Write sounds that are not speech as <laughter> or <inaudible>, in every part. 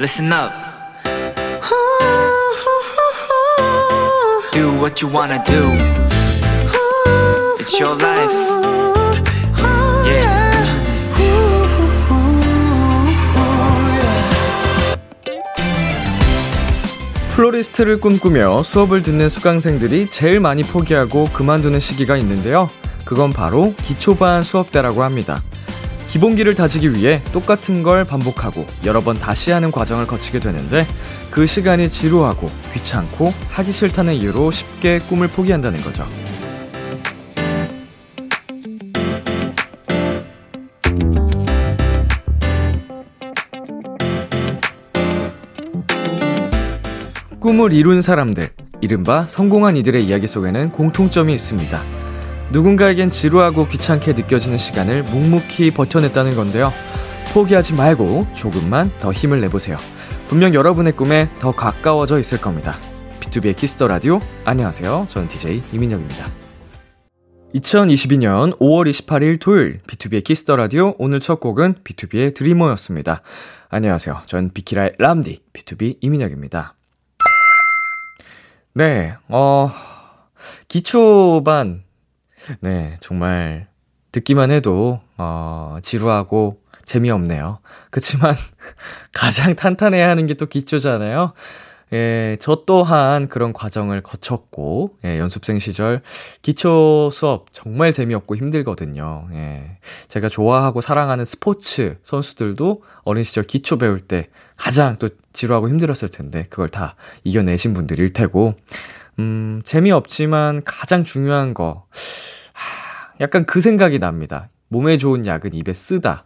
listen up. Do what you wanna do. It's your life. Yeah. 플로리스트를 꿈꾸며 수업을 듣는 수강생들이 제일 많이 포기하고 그만두는 시기가 있는데요. 그건 바로 기초반 수업 때라고 합니다. 기본기를 다지기 위해 똑같은 걸 반복하고 여러 번 다시 하는 과정을 거치게 되는데 그 시간이 지루하고 귀찮고 하기 싫다는 이유로 쉽게 꿈을 포기한다는 거죠. 꿈을 이룬 사람들, 이른바 성공한 이들의 이야기 속에는 공통점이 있습니다. 누군가에겐 지루하고 귀찮게 느껴지는 시간을 묵묵히 버텨냈다는 건데요. 포기하지 말고 조금만 더 힘을 내보세요. 분명 여러분의 꿈에 더 가까워져 있을 겁니다. B2B의 키스터 라디오. 안녕하세요. 저는 DJ 이민혁입니다. 2022년 5월 28일 토요일 B2B의 키스터 라디오 오늘 첫 곡은 B2B의 드리머였습니다. 안녕하세요. 전 비키라의 람디 BTOB 이민혁입니다. 네, 어, 기초반, 네, 정말, 듣기만 해도, 어, 지루하고 재미없네요. 그치만, <laughs> 가장 탄탄해야 하는 게 또 기초잖아요. 예, 저 또한 그런 과정을 거쳤고, 예, 연습생 시절 기초 수업 정말 재미없고 힘들거든요. 예, 제가 좋아하고 사랑하는 스포츠 선수들도 어린 시절 기초 배울 때 가장 또 지루하고 힘들었을 텐데, 그걸 다 이겨내신 분들일 테고, 음, 재미없지만 가장 중요한 거, 하, 약간 그 생각이 납니다. 몸에 좋은 약은 입에 쓰다.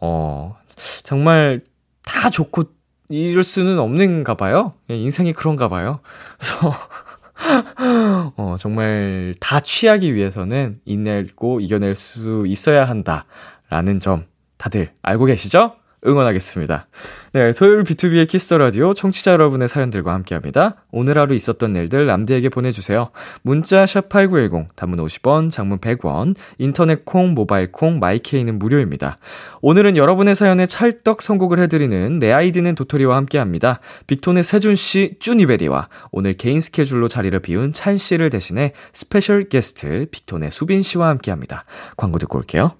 어, 정말 다 좋고 이럴 수는 없는가 봐요. 예, 인생이 그런가 봐요. 그래서, <laughs> 어, 정말 다 취하기 위해서는 인내고 이겨낼 수 있어야 한다. 라는 점 다들 알고 계시죠? 응원하겠습니다. 네, 토요일 B2B의 키스터 라디오 청취자 여러분의 사연들과 함께 합니다. 오늘 하루 있었던 일들 람디에게 보내주세요. 문자 샵 8910, 단문 50원, 장문 100원, 인터넷 콩, 모바일 콩, 마이케이는 무료입니다. 오늘은 여러분의 사연에 찰떡 선곡을 해드리는 내 아이디는 도토리와 함께 합니다. 빅톤의 세준 씨, 쭈니베리와 오늘 개인 스케줄로 자리를 비운 찬 씨를 대신해 스페셜 게스트 빅톤의 수빈 씨와 함께 합니다. 광고 듣고 올게요.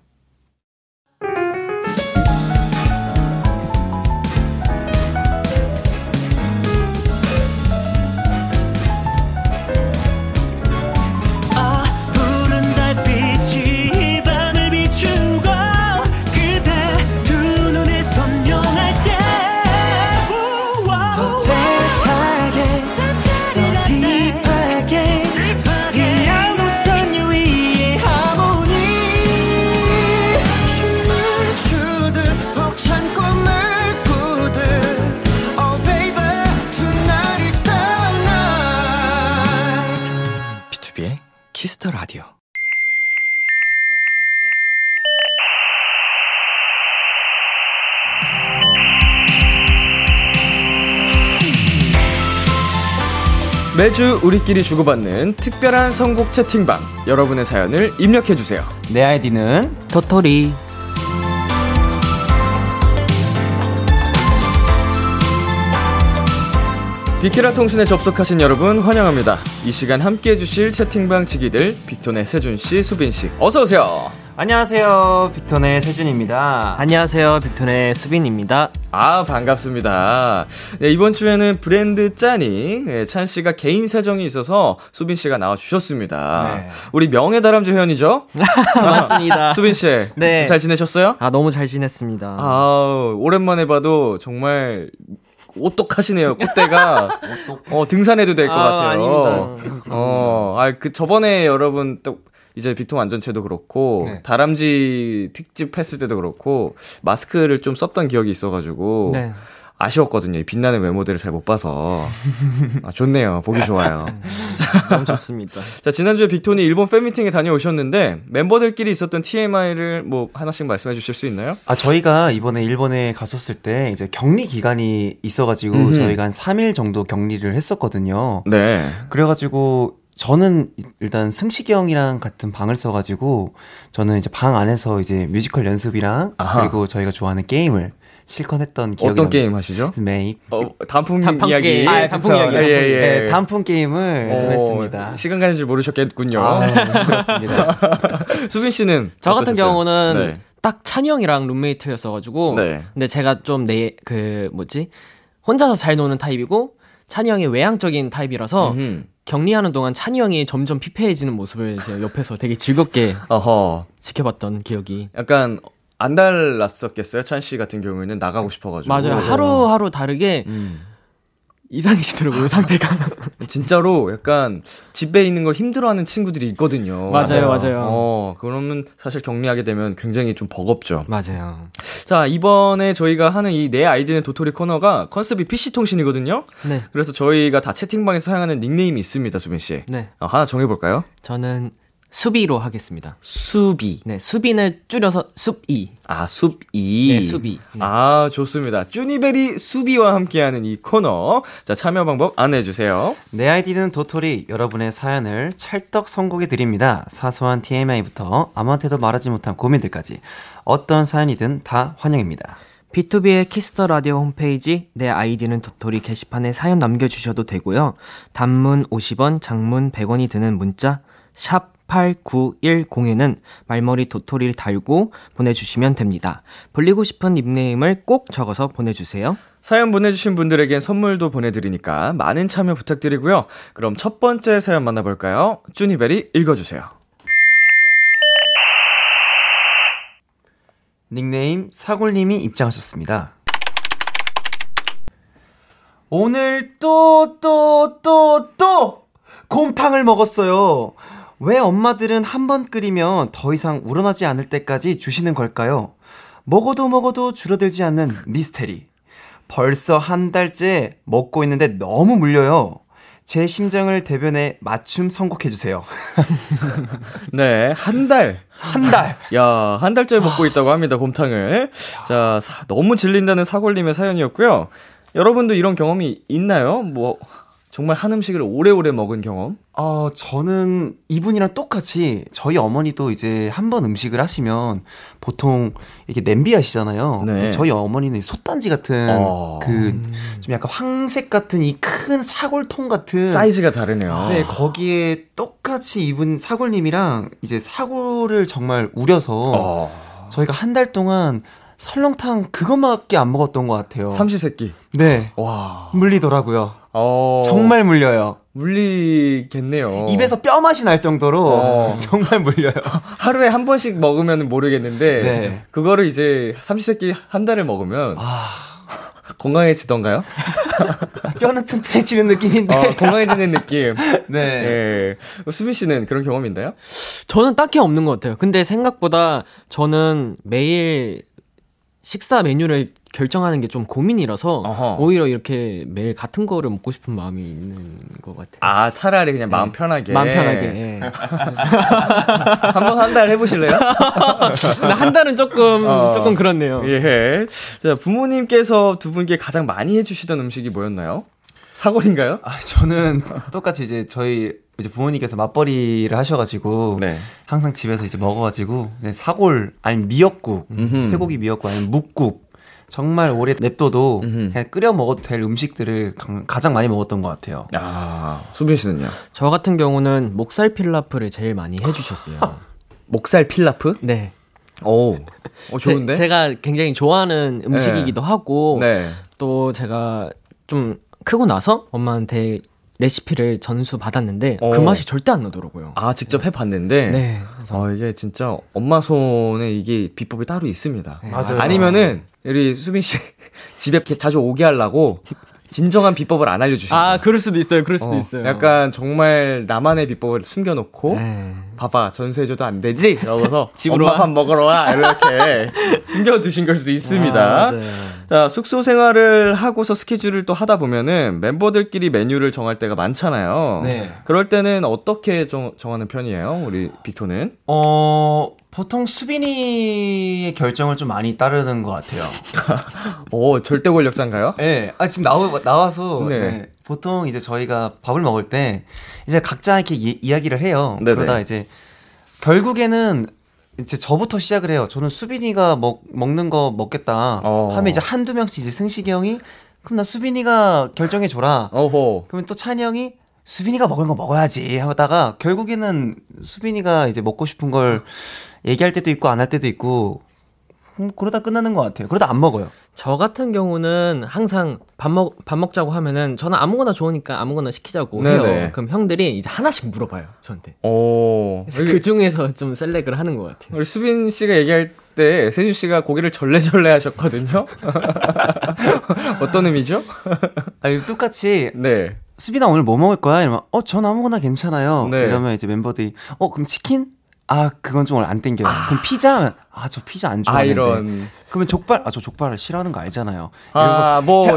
매주 우리끼리 주고받는 특별한 선곡 채팅방. 여러분의 사연을 입력해주세요. 내 아이디는 도토리 비키라 통신에 접속하신 여러분 환영합니다. 이 시간 함께 해주실 채팅방 지기들 빅톤의 세준씨, 수빈씨. 어서오세요. 안녕하세요 빅톤의 세준입니다. 안녕하세요 빅톤의 수빈입니다 아, 반갑습니다. 네, 이번 주에는 브랜드 짠이, 네, 찬 씨가 개인 사정이 있어서 수빈 씨가 나와 주셨습니다. 네. 우리 명예 다람쥐 회원이죠? <laughs> 맞습니다 <laughs> 수빈 씨. 네. 잘 지내셨어요? 아 너무 잘 지냈습니다 아 오랜만에 봐도 정말 오똑하시네요. 콧대가 <laughs> 어 등산해도 될것 아, 같아요. 아닙니다. 어, 아그 저번에 여러분 또 이제 빅통 완전체도 그렇고 네. 다람쥐 특집 했을 때도 그렇고 마스크를 좀 썼던 기억이 있어가지고 네 아쉬웠거든요. 이 빛나는 외모들을 잘 못 봐서 <laughs> 아, 좋네요. 보기 좋아요. <laughs> 너무 좋습니다 <laughs> 자 지난주에 빅톤이 일본 팬미팅에 다녀오셨는데 멤버들끼리 있었던 TMI를 뭐 하나씩 말씀해 주실 수 있나요? 아 저희가 이번에 일본에 갔었을 때 이제 격리 기간이 있어가지고 음흠. 저희가 한 3일 정도 격리를 했었거든요. 네. 그래가지고 저는 일단 승식이 형이랑 같은 방을 써가지고 저는 이제 방 안에서 이제 뮤지컬 연습이랑 아하. 그리고 저희가 좋아하는 게임을 실컷 했던 기억이 어떤. 게임 하시죠? 메이. 어, 단풍, 단풍 이야기. 게임. 아, 단풍 그쵸. 이야기, 예, 예, 예. 네, 단풍 게임을 좀 어, 했습니다. 시간 가는 줄 모르셨겠군요. 아, 그렇습니다. <laughs> 수빈 씨는 저 같은 어떠셨어요? 경우는 네. 딱 찬이 형이랑 룸메이트였어가지고. 네. 근데 제가 좀 내, 그, 뭐지? 혼자서 잘 노는 타입이고, 찬이 형이 외향적인 타입이라서, 음흠. 격리하는 동안 찬이 형이 점점 피폐해지는 모습을 제가 옆에서 되게 즐겁게 어허. 지켜봤던 기억이. 약간 안 달랐었겠어요? 찬 씨 같은 경우에는 나가고 싶어가지고. 맞아요. 하루하루 다르게 음. 이상해지더라고요, 상태가. <laughs> 진짜로 약간 집에 있는 걸 힘들어하는 친구들이 있거든요. 맞아요, 맞아요. 어, 그러면 사실 격리하게 되면 굉장히 좀 버겁죠. 맞아요. 자, 이번에 저희가 하는 이 내 아이디는 도토리 코너가 컨셉이 PC통신이거든요. 네. 그래서 저희가 다 채팅방에서 사용하는 닉네임이 있습니다, 수빈 씨. 네. 어, 하나 정해볼까요? 저는 수비로 하겠습니다. 수비. 네, 수빈을 줄여서 숲이. 아, 숲이. 네, 수비. 네. 아, 좋습니다. 쭈니베리 수비와 함께하는 이 코너. 자, 참여 방법 안내해주세요. 내 아이디는 도토리 여러분의 사연을 찰떡 선곡해 드립니다. 사소한 TMI부터 아무한테도 말하지 못한 고민들까지 어떤 사연이든 다 환영입니다. B2B의 키스터 라디오 홈페이지 내 아이디는 도토리 게시판에 사연 남겨주셔도 되고요. 단문 50원, 장문 100원이 드는 문자 샵 8910에는 말머리 도토리를 달고 보내주시면 됩니다. 불리고 싶은 닉네임을 꼭 적어서 보내주세요. 사연 보내주신 분들에겐 선물도 보내드리니까 많은 참여 부탁드리고요. 그럼 첫 번째 사연 만나볼까요? 쭈니베리 읽어주세요. 닉네임 사골님이 입장하셨습니다. 오늘 또, 또, 또, 또! 곰탕을 먹었어요. 왜 엄마들은 한 번 끓이면 더 이상 우러나지 않을 때까지 주시는 걸까요? 먹어도 먹어도 줄어들지 않는 미스테리. 벌써 한 달째 먹고 있는데 너무 물려요. 제 심정을 대변해 맞춤 선곡해주세요. <laughs> 네, 한 달. 한 달! 야, 한 달째 먹고 있다고 합니다, 곰탕을. 자, 사- 너무 질린다는 사골님의 사연이었고요. 여러분도 이런 경험이 있나요? 뭐, 정말 한 음식을 오래오래 먹은 경험? 어, 저는 이분이랑 똑같이 저희 어머니도 이제 한 번 음식을 하시면 보통 이렇게 냄비 하시잖아요. 네. 저희 어머니는 솥단지 같은 어. 그좀 약간 황색 같은 이 큰 사골통 같은 사이즈가 다르네요. 네, 거기에 똑같이 이분 사골님이랑 이제 사골을 정말 우려서 어. 저희가 한 달 동안 설렁탕 그것밖에 안 먹었던 것 같아요. 삼시세끼. 네. 와. 물리더라고요. 어. 정말 물려요. 물리겠네요. 입에서 뼈 맛이 날 정도로 어. <laughs> 정말 물려요. <laughs> 하루에 한 번씩 먹으면 모르겠는데 네. 그거를 이제 삼시세끼 한 달을 먹으면 아, <laughs> 건강해지던가요? 뼈는 튼튼해지는 느낌인데. 어, 건강해지는 느낌. 네. 예. 수빈 씨는 그런 경험 있나요? 저는 딱히 없는 것 같아요. 근데 생각보다 저는 매일 식사 메뉴를 결정하는 게 좀 고민이라서 어허. 오히려 이렇게 매일 같은 거를 먹고 싶은 마음이 있는 것 같아요. 아 차라리 그냥 마음 편하게. 마음 편하게. 예. <laughs> 한번 한 달 해보실래요? <laughs> 근데 한 달은 조금 어. 조금 그렇네요. 예. 자 부모님께서 두 분께 가장 많이 해주시던 음식이 뭐였나요? 사골인가요? 아, 저는 <laughs> 똑같이 이제 저희 이제 부모님께서 맞벌이를 하셔가지고 네. 항상 집에서 이제 먹어가지고 네, 사골 아니면 미역국, 음흠. 쇠고기 미역국 아니면 묵국 정말 오래 냅둬도 음흠. 그냥 끓여 먹어도 될 음식들을 강- 가장 많이 먹었던 것 같아요. 아 수빈 씨는요? 저 같은 경우는 목살 필라프를 제일 많이 해주셨어요. <laughs> 목살 필라프? 네. 오, 어, 좋은데? 제, 가 굉장히 좋아하는 음식이기도 하고 네. 또 제가 좀 크고 나서 엄마한테 레시피를 전수 받았는데 그 어. 맛이 절대 안 나더라고요. 아 직접 해봤는데. 네. 그래서 어, 이게 진짜 엄마 손에 이게 비법이 따로 있습니다. 네, 맞아요. 아니면은 우리 수빈 씨 <laughs> 집에 자주 오게 하려고 진정한 비법을 안 알려주시는 아 거예요. 그럴 수도 있어요. 그럴 수도 어, 있어요. 약간 정말 나만의 비법을 숨겨놓고 네. 봐봐 전수해줘도 안 되지? 이러고서 <laughs> 집으로 엄마 와? 밥 먹으러 와 이렇게 <laughs> 숨겨두신 걸 수도 있습니다. 아. 자 숙소 생활을 하고서 스케줄을 또 하다 보면은 멤버들끼리 메뉴를 정할 때가 많잖아요. 네. 그럴 때는 어떻게 정, 정하는 편이에요? 우리 빅토는? 어, 보통 수빈이의 결정을 좀 많이 따르는 것 같아요. <laughs> 오 절대 권력자인가요? 네, 아, 지금 나와, 나와서, 네. 네. 보통 이제 저희가 밥을 먹을 때, 이제 각자 이렇게 이, 야기를 해요. 네네. 그러다 이제, 결국에는, 이제 저부터 시작을 해요. 저는 수빈이가 먹, 먹는 거 먹겠다 어. 하면 이제 한두 명씩 이제 승식이 형이 그럼 나 수빈이가 결정해 줘라. 어호. 그러면 또 찬이 형이 수빈이가 먹을 거 먹어야지 하다가 결국에는 수빈이가 이제 먹고 싶은 걸 얘기할 때도 있고 안 할 때도 있고 음, 그러다 끝나는 것 같아요. 그러다 안 먹어요. 저 같은 경우는 항상 밥 먹, 밥 먹자고 하면은 저는 아무거나 좋으니까 아무거나 시키자고 네네. 해요. 그럼 형들이 이제 하나씩 물어봐요, 저한테. 오. 그래서 그 중에서 좀 셀렉을 하는 것 같아요. 우리 수빈 씨가 얘기할 때 세준 씨가 고개를 절레절레 하셨거든요. <laughs> 어떤 의미죠? 아니 똑같이 네. 수빈아 오늘 뭐 먹을 거야? 이러면 어전 아무거나 괜찮아요. 네. 이러면 이제 멤버들이 어 그럼 치킨? 아 그건 좀 오늘 안 땡겨요. 그럼 피자? 아 저 피자 안아 좋아하는데. 이런. 그러면 족발? 아 저 족발을 싫어하는 거 알잖아요. 아 뭐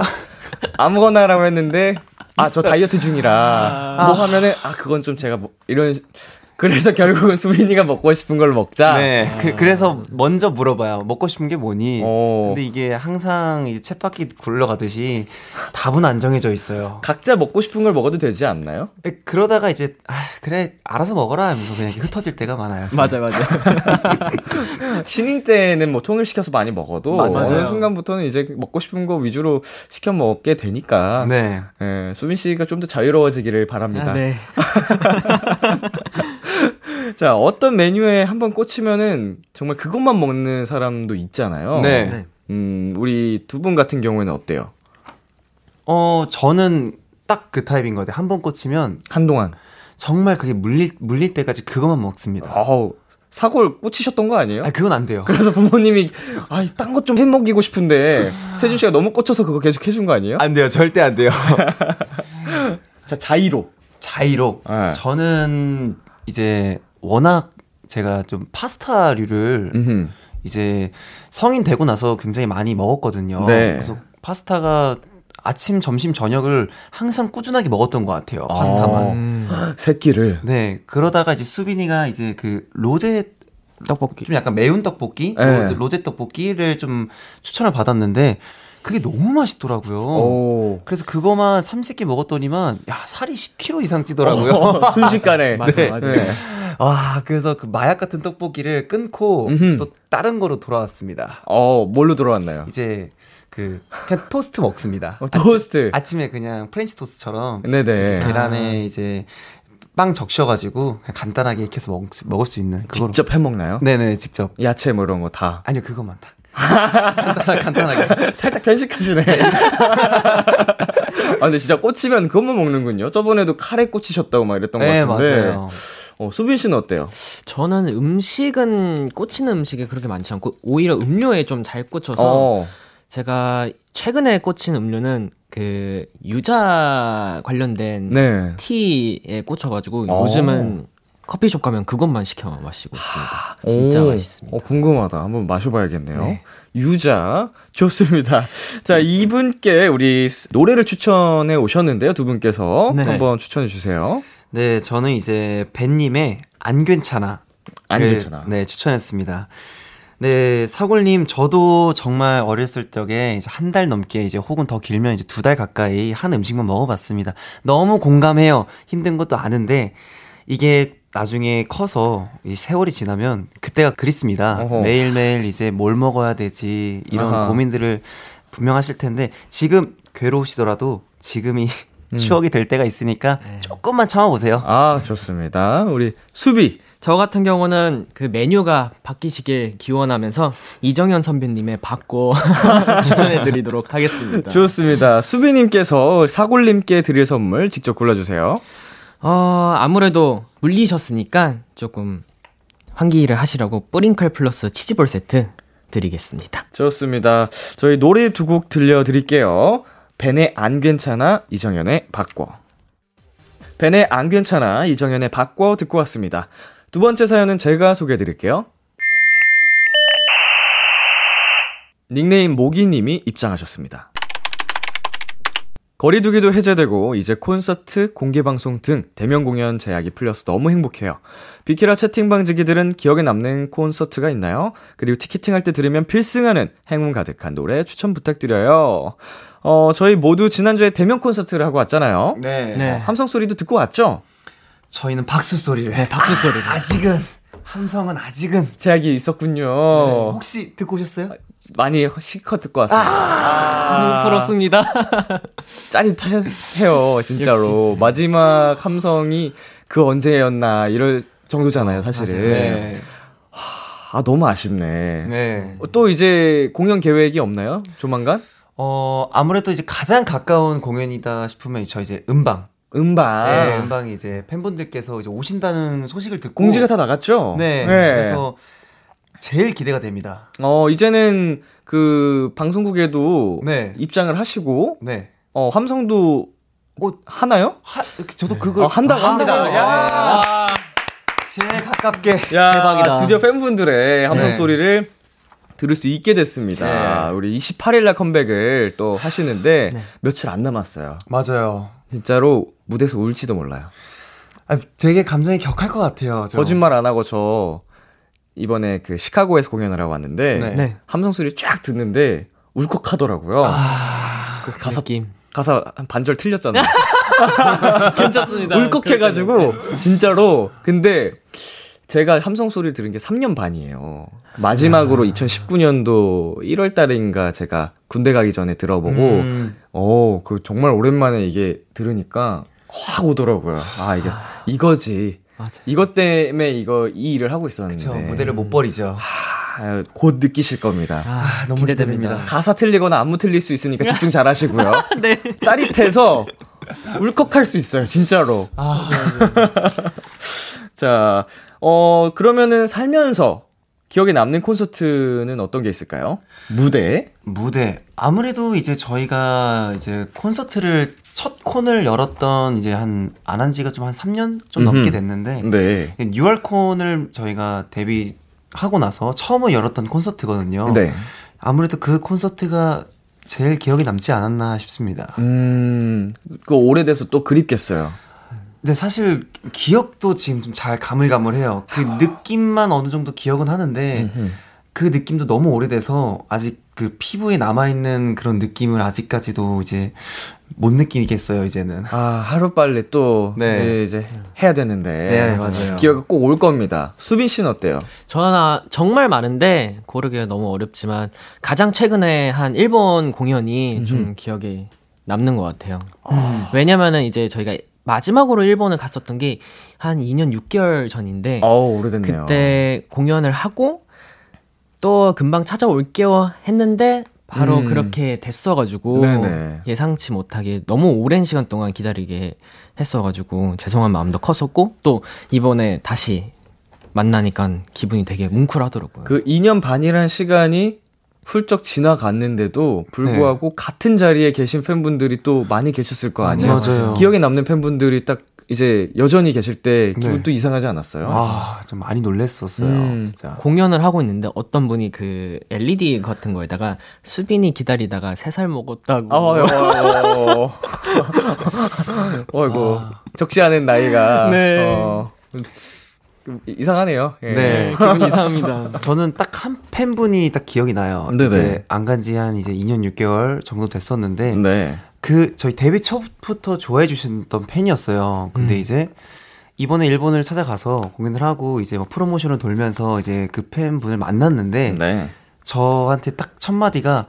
아무거나라고 했는데 아 저 다이어트 중이라 뭐 하면은 아 그건 좀 제가 뭐 이런 그래서 결국은 수빈이가 먹고 싶은 걸 먹자. 네. 그, 그래서 먼저 물어봐요. 먹고 싶은 게 뭐니? 오. 근데 이게 항상 이 챗바퀴 굴러가듯이 답은 안 정해져 있어요. 각자 먹고 싶은 걸 먹어도 되지 않나요? 에, 그러다가 이제 아 그래 알아서 먹어라 하면서 그냥 흩어질 때가 많아요. 맞아, 맞아. <laughs> 신인 때는 뭐 통일 시켜서 많이 먹어도 맞아요. 어느 순간부터는 이제 먹고 싶은 거 위주로 시켜 먹게 되니까 네. 예, 수빈 씨가 좀 더 자유로워지기를 바랍니다. 아, 네. <laughs> 자, 어떤 메뉴에 한번 꽂히면은 정말 그것만 먹는 사람도 있잖아요. 네. 네. 음, 우리 두 분 같은 경우에는 어때요? 어 저는 딱 그 타입인 것 같아요. 한 번 꽂히면 한동안. 정말 그게 물릴 물릴 때까지 그것만 먹습니다. 아우, 사골 꽂히셨던 거 아니에요? 아 그건 안 돼요. 그래서 부모님이 아, 딴 것 좀 해 먹이고 싶은데 세준 씨가 너무 꽂혀서 그거 계속 해준 거 아니에요? 안 돼요. 절대 안 돼요. <laughs> 자, 자이로. 자이로. 네. 저는 이제 워낙 제가 좀 파스타류를 음흠. 이제 성인 되고 나서 굉장히 많이 먹었거든요. 네. 그래서 파스타가 아침, 점심, 저녁을 항상 꾸준하게 먹었던 것 같아요. 파스타만. 어. 음, 새끼를. 네. 그러다가 이제 수빈이가 이제 그 로제 떡볶이. 좀 약간 매운 떡볶이, 네. 로- 로제 떡볶이를 좀 추천을 받았는데 그게 너무 맛있더라고요. 오. 그래서 그거만 3세끼 먹었더니만 야 살이 10kg 이상 찌더라고요. <laughs> 순식간에. 맞아, 네. 맞아. 네. 아 그래서 그 마약 같은 떡볶이를 끊고 음흠. 또 다른 거로 돌아왔습니다. 어, 뭘로 돌아왔나요? 이제 그 그냥 토스트 먹습니다. 어, 토스트. 아침, 에 그냥 프렌치 토스트처럼 네네. 계란에 이제 빵 적셔가지고 간단하게 이렇게 해서 먹을 수, 먹을 수 있는 그거로. 직접 해 먹나요? 네네 직접. 야채 뭐 이런 거 다. 아니요 그것만 다. 간단하게 간단하게. <laughs> 살짝 편식하시네. 아, 근데 진짜 꽂히면 그것만 먹는군요. 저번에도 카레 꽂히셨다고 막 이랬던 것네 같은데. 맞아요. 어, 수빈 씨는 어때요? 저는 음식은 꽂히는 음식이 그렇게 많지 않고 오히려 음료에 좀 잘 꽂혀서 어. 제가 최근에 꽂힌 음료는 그 유자 관련된 네. 티에 꽂혀가지고 어. 요즘은 커피숍 가면 그것만 시켜 마시고 있습니다. 진짜 오, 맛있습니다. 어, 궁금하다. 한번 마셔봐야겠네요. 네. 유자. <laughs> 좋습니다. 자, 이분께 우리 노래를 추천해 오셨는데요. 두 분께서. 네. 한번 추천해 주세요. 네 저는 이제 벤님의 안 괜찮아. 안 를, 괜찮아. 네, 추천했습니다. 네, 사골님, 저도 정말 어렸을 적에 이제 한달 넘게 이제 혹은 더 길면 이제 두 달 가까이 한 음식만 먹어봤습니다. 너무 공감해요. 힘든 것도 아는데 이게 나중에 커서 이 세월이 지나면 그때가 그립습니다. 어허. 매일매일 이제 뭘 먹어야 되지 이런 아하. 고민들을 분명 하실 텐데 지금 괴로우시더라도 지금이 추억이 될 때가 있으니까 조금만 참아보세요. 아, 좋습니다. 우리 수비. 저 같은 경우는 그 메뉴가 바뀌시길 기원하면서 이정현 선배님의 받고 <laughs> 추천해드리도록 하겠습니다. <laughs> 좋습니다. 수비님께서 사골님께 드릴 선물 직접 골라주세요. 어, 아무래도 물리셨으니까 조금 환기를 하시라고 뿌링클 플러스 치즈볼 세트 드리겠습니다. 좋습니다. 저희 노래 두 곡 들려드릴게요. 벤의 안 괜찮아, 이정현의 바꿔. 벤의 안 괜찮아, 이정현의 바꿔 듣고 왔습니다. 두 번째 사연은 제가 소개해드릴게요. 닉네임 모기님이 입장하셨습니다. 거리두기도 해제되고 이제 콘서트, 공개방송 등 대면 공연 제약이 풀려서 너무 행복해요. 비키라 채팅방 지기들은 기억에 남는 콘서트가 있나요? 그리고 티켓팅 할 때 들으면 필승하는 행운 가득한 노래 추천 부탁드려요. 어, 저희 모두 지난주에 대면 콘서트를 하고 왔잖아요. 네. 네. 함성 소리도 듣고 왔죠? 저희는 박수 소리를. 박수 소리를. 아직은 함성은 아직은 제약이 있었군요. 네, 혹시 듣고 오셨어요? 많이 실컷 듣고 왔습니다. 너무 부럽습니다. <laughs> 짜릿해요, 진짜로. 마지막 함성이 그 언제였나 이럴 정도잖아요, 사실은. 네. 아, 너무 아쉽네. 네. 또 이제 공연 계획이 없나요? 조만간? 어, 아무래도 이제 가장 가까운 공연이다 싶으면 저 이제 음방. 음반. 네, 음방이 이제 팬분들께서 이제 오신다는 소식을 듣고 공지가 다 나갔죠? 네. 그래서 제일 기대가 됩니다. 어, 이제는 그 방송국에도 네. 입장을 하시고 네. 어, 함성도 어, 하나요? 하, 저도 그걸 어, 한다고 합니다. 한다고요? 야. 와. 제일 가깝게. 야, 대박이다. 드디어 팬분들의 함성 네. 소리를 들을 수 있게 됐습니다. 네. 우리 28일 날 컴백을 또 하시는데 며칠 안 남았어요. 맞아요. 진짜로 무대에서 울지도 몰라요. 아, 되게 감정이 격할 것 같아요. 저. 거짓말 안 하고 저 이번에 그 시카고에서 공연을 하고 왔는데 네. 네. 함성 소리 쫙 듣는데 울컥하더라고요. 아, 그 가사 느낌. 가사 한 반절 틀렸잖아요. <laughs> 괜찮습니다. 울컥해가지고 진짜로 근데 제가 함성 소리를 들은 게 3년 반이에요. 마지막으로 2019년도 1월 달인가 제가 군대 가기 전에 들어보고 음. 어, 그 정말 오랜만에 이게 들으니까 확 오더라고요. 아, 이게 이거지. 맞아. 이것 때문에 이거 이 일을 하고 있었는데. 저 무대를 못 버리죠. 아, 곧 느끼실 겁니다. 아, 너무 기대됩니다. 기대됩니다. 가사 틀리거나 안무 틀릴 수 있으니까 집중 잘 하시고요. <laughs> 네. 짜릿해서 울컥할 수 있어요, 진짜로. 아, <laughs> 자, 어, 그러면은 살면서 기억에 남는 콘서트는 어떤 게 있을까요? 무대? 무대. 아무래도 이제 저희가 이제 콘서트를 첫 콘을 열었던 이제 한 안 한 지가 좀 한 3년 좀. 넘게 됐는데 네. 6월 콘을 저희가 데뷔하고 나서 처음으로 열었던 콘서트거든요. 네. 아무래도 그 콘서트가 제일 기억에 남지 않았나 싶습니다. 음, 그 오래돼서 또 그립겠어요. 근데 사실 기억도 지금 좀 잘 가물가물해요. 그 느낌만 어느 정도 기억은 하는데. 그 느낌도 너무 오래돼서 아직 그 피부에 남아 있는 그런 느낌을 아직까지도 이제 못 느끼겠어요, 이제는. 아, 하루 빨리 또 네. 예, 이제 해야 되는데. 네, 맞아요. 기억이 꼭올 겁니다. 수빈 씨는 어때요? 저는 정말 많은데 고르기가 너무 어렵지만 가장 최근에 한 일본 공연이 좀 기억에 남는 것 같아요. 왜냐면은 이제 저희가 마지막으로 일본을 갔었던 게 한 2년 6개월 전인데 어우, 오래됐네요. 그때 공연을 하고 또 금방 찾아올게요 했는데 바로 음. 그렇게 됐어가지고 네네. 예상치 못하게 너무 오랜 시간 동안 기다리게 했어가지고 죄송한 마음도 컸었고 또 이번에 다시 만나니까 기분이 되게 뭉클하더라고요. 그 2년 반이란 시간이 훌쩍 지나갔는데도 불구하고 같은 자리에 계신 팬분들이 또 많이 계셨을 거 아니에요? 맞아요. 기억에 남는 팬분들이 딱 이제 여전히 계실 때 기분 네. 또 이상하지 않았어요? 아, 좀 많이 놀랬었어요, 음. 진짜. 공연을 하고 있는데 어떤 분이 그 LED 같은 거에다가 수빈이 기다리다가 세 살 먹었다고 아유, 아유. <laughs> 어이구. 적지 않은 나이가. 네. 어, 좀 이상하네요. 예. 네. 기분 <laughs> 이상합니다. 저는 딱 한 팬분이 딱 기억이 나요. 네네. 이제 안 간 지 한 이제 2년 6개월 정도 됐었는데 네. 그 저희 데뷔 초부터 좋아해 주셨던 팬이었어요. 근데 이제 이번에 일본을 찾아가서 공연을 하고 이제 뭐 프로모션을 돌면서 이제 그 팬분을 만났는데 네. 저한테 딱 첫 마디가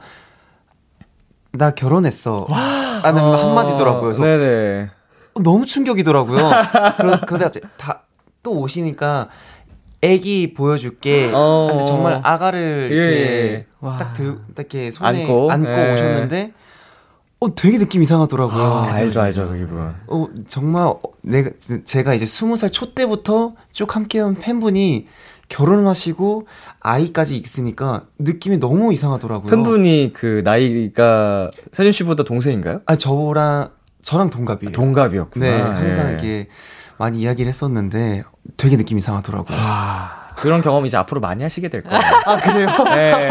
나 결혼했어. <gasps> 라는 한마디더라고요. 그래서 네네. 어, 너무 충격이더라고요. 그러, 그러다 갑자기 다 또 오시니까 애기 보여줄게. 어. 근데 정말 아가를 예, 이렇게 예. 와. 딱, 들, 딱 이렇게 손에 안고, 안고, 예. 오셨는데 어 되게 느낌 이상하더라고요. 아, 알죠, 알죠, 그 기분. 어 정말 어, 내가 제가 이제 스무 살 초 때부터 쭉 함께한 팬분이 결혼하시고 아이까지 있으니까 느낌이 너무 이상하더라고요. 팬분이 그 나이가 세준 씨보다 동생인가요? 아 저랑 저랑 동갑이에요. 동갑이었구나. 네, 항상 예. 이렇게 많이 이야기를 했었는데 되게 느낌 이 상하더라고요. 아, 그런 경험 이제 앞으로 많이 하시게 될 거예요. 아 그래요? 네,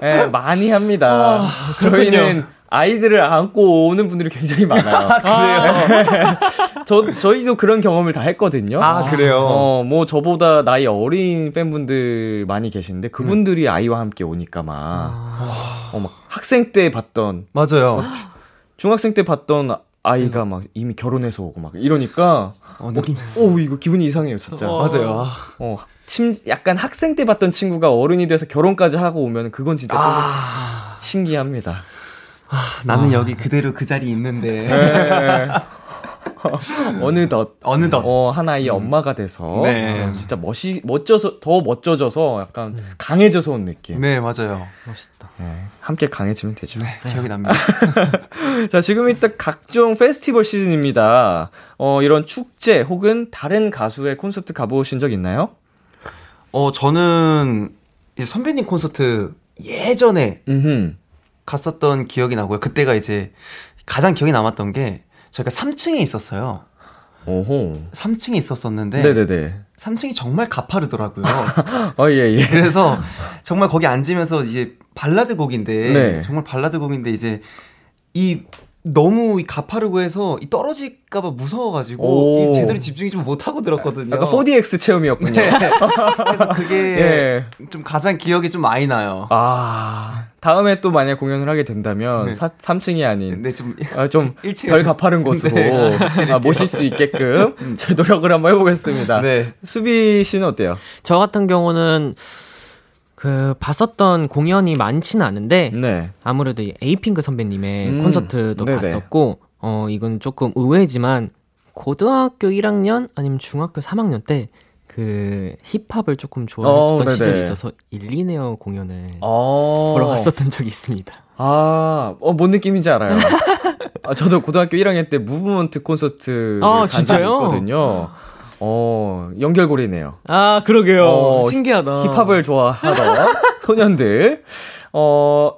네, 많이 합니다. 저희는 아이들을 안고 오는 분들이 굉장히 많아요. 그래요? <laughs> 저, 저희도 그런 경험을 다 했거든요. 아, 그래요? 어, 뭐, 저보다 나이 어린 팬분들 많이 계신데, 그분들이 아이와 함께 오니까 막, 어, 막, 학생 때 봤던, 맞아요. 중학생 때 봤던 아이가 막 이미 결혼해서 오고 막 이러니까, 어, 느낌 오, 이거 기분이 이상해요, 진짜. 맞아요. 아, 어, 침, 약간 학생 때 봤던 친구가 어른이 돼서 결혼까지 하고 오면 그건 진짜 아, 신기합니다. 나는 여기 그대로 그 자리에 있는데. 네. <laughs> 어느덧 어느덧. 어, 하나의 엄마가 돼서 네. 어, 진짜 멋이 멋져서 더 멋져져서 약간 강해져서 온 느낌. 네, 맞아요. 멋있다. 네, 함께 강해지면 되죠. 기억이 납니다. <laughs> 자, 지금 일단 각종 페스티벌 시즌입니다. 어, 이런 축제 혹은 다른 가수의 콘서트 가보신 적 있나요? 어, 저는 이제 선배님 콘서트 예전에 음. 갔었던 기억이 나고요. 그때가 이제 가장 기억에 남았던 게 저희가 3층에 있었어요. 오호. 3층에 있었었는데 네. 네네 3층이 정말 가파르더라고요. 어, <laughs> 예, 예. 그래서 정말 거기 앉으면서 이제 발라드 곡인데 네. 정말 발라드 곡인데 이제 이 너무 이 가파르고 해서 이 떨어질까봐 무서워가지고 제대로 집중이 좀 못하고 들었거든요. 약간 4DX 체험이었군요. 네. 그래서 그게 <laughs> 예. 좀 가장 기억이 좀 많이 나요. 아, 다음에 또 만약 공연을 하게 된다면 네. 사, 3층이 아닌 근데 좀 아, 좀 <laughs> 일층. 덜 가파른 곳으로 네. 아, 모실 수 있게끔 제 노력을 한번 해보겠습니다. 네. 수비 씨는 어때요? 저 같은 경우는 그 봤었던 공연이 많지는 않은데 네. 아무래도 이 에이핑크 선배님의 음, 콘서트도 네네. 봤었고 어 이건 조금 의외지만 고등학교 1학년 아니면 중학교 3학년 때 그 힙합을 조금 좋아했던 어. 시절이 있어서 일리네어 공연을 어. 보러 갔었던 적이 있습니다. 아, 어, 뭔 느낌인지 알아요. <laughs> 아, 저도 고등학교 1학년 때 무브먼트 콘서트 아, 진짜요? 있거든요. 어, 연결고리네요. 아 그러게요. 어, 신기하다. 힙합을 좋아하던 소년들. 어,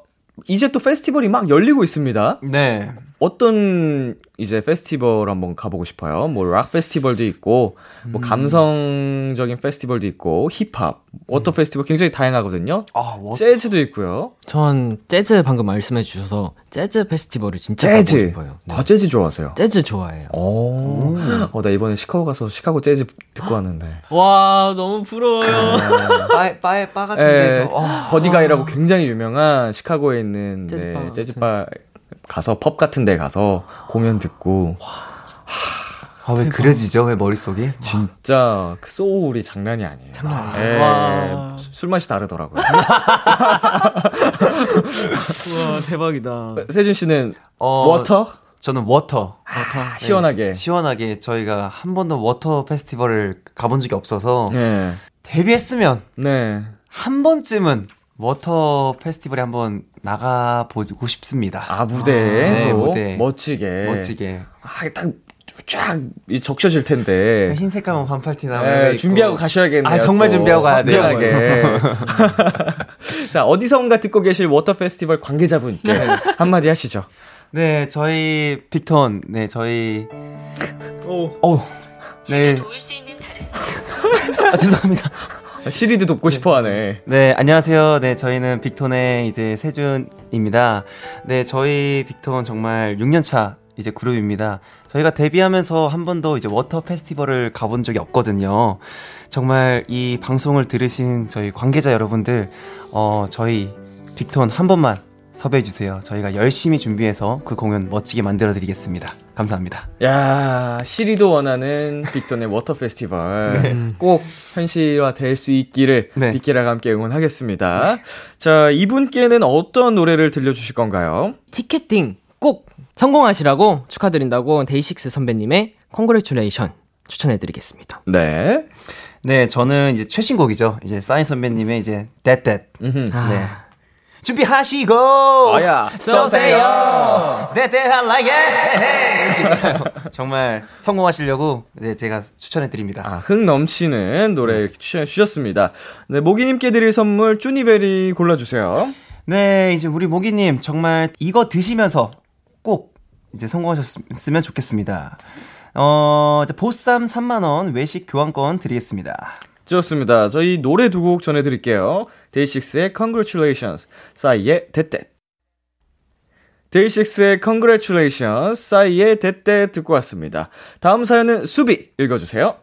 이제 또 페스티벌이 막 열리고 있습니다. 네. 어떤 이제 페스티벌 한번 가보고 싶어요. 뭐 락 페스티벌도 있고, 뭐 감성적인 페스티벌도 있고, 힙합, 워터 페스티벌 굉장히 다양하거든요. 아, 워... 재즈도 있고요. 전 재즈 방금 말씀해 주셔서 재즈 페스티벌을 진짜 재즈. 가보고 싶어요. 네. 아, 재즈 좋아하세요? 재즈 좋아해요. 오. 어, 나 이번에 시카고 가서 시카고 재즈 듣고 왔는데. 와 너무 부러워요. 바, 바, 바 같은 예, 데서 와. Buddy Guy라고 굉장히 유명한 시카고에 있는 재즈바 네, 재즈바 가서 펍 같은 데 가서 공연 듣고 아, 왜 그려지죠? 왜 머릿속이? 진짜 그 소울이 장난이 아니에요. 장난 예, 와. 수- 술 맛이 다르더라고요. 와 대박이다. 세준 씨는 어, 워터? 저는 워터. 아, 시원하게. 시원하게 저희가 한 번도 워터 페스티벌을 가본 적이 없어서 네. 데뷔했으면 네. 한 번쯤은 워터 페스티벌에 한번 나가보고 싶습니다. 아, 무대에 네, 또 무대. 멋지게. 멋지게. 아, 딱 쫙 적셔질 텐데. 흰 색깔만 반팔티나 네. 준비하고 가셔야겠네요. 아, 정말 또. 준비하고 가야 돼요. <laughs> <laughs> 자, 어디선가 듣고 계실 워터 페스티벌 관계자분께 한마디 하시죠. 네, 저희 빅톤, 네, 저희. 오. 오. 네. <laughs> 아, 죄송합니다. 시리도 돕고 싶어 하네. 네, 안녕하세요. 네, 저희는 빅톤의 이제 세준입니다. 네, 저희 빅톤 정말 6년차 이제 그룹입니다. 저희가 데뷔하면서 한 번도 이제 워터 페스티벌을 가본 적이 없거든요. 정말 이 방송을 들으신 저희 관계자 여러분들, 어, 저희 빅톤 한 번만 섭외해 주세요. 저희가 열심히 준비해서 그 공연 멋지게 만들어 드리겠습니다. 감사합니다. 야, 시리도 원하는 빅톤의 워터 페스티벌 꼭 현실화 될 수 있기를 네. 비키라가 함께 응원하겠습니다. 자, 이분께는 어떤 노래를 들려 주실 건가요? 티켓팅 꼭 성공하시라고 축하드린다고 DAY6 선배님의 Congratulations 추천해 드리겠습니다. 네. 네, 저는 이제 최신곡이죠. 이제 사인 선배님의 이제 That That. 음흠. 아, 네. 준비하시고 아야, 쏘세요. That That I like it. <laughs> 이렇게 있잖아요. <laughs> 정말 성공하시려고 네, 제가 추천해 드립니다. 아, 흥 넘치는 노래 이렇게 추천해 주셨습니다. 네, 모기님께 드릴 선물 쭈니베리 골라주세요. 네, 이제 우리 모기님 정말 이거 드시면서 꼭 이제 성공하셨으면 좋겠습니다. 어, 보쌈 3만원 외식 교환권 드리겠습니다. 좋습니다. 저희 노래 두 곡 전해드릴게요. 데이식스의 Congratulations, 싸이의 대떼. 데이식스의 Congratulations, 싸이의 대떼 듣고 왔습니다. 다음 사연은 수비 읽어주세요.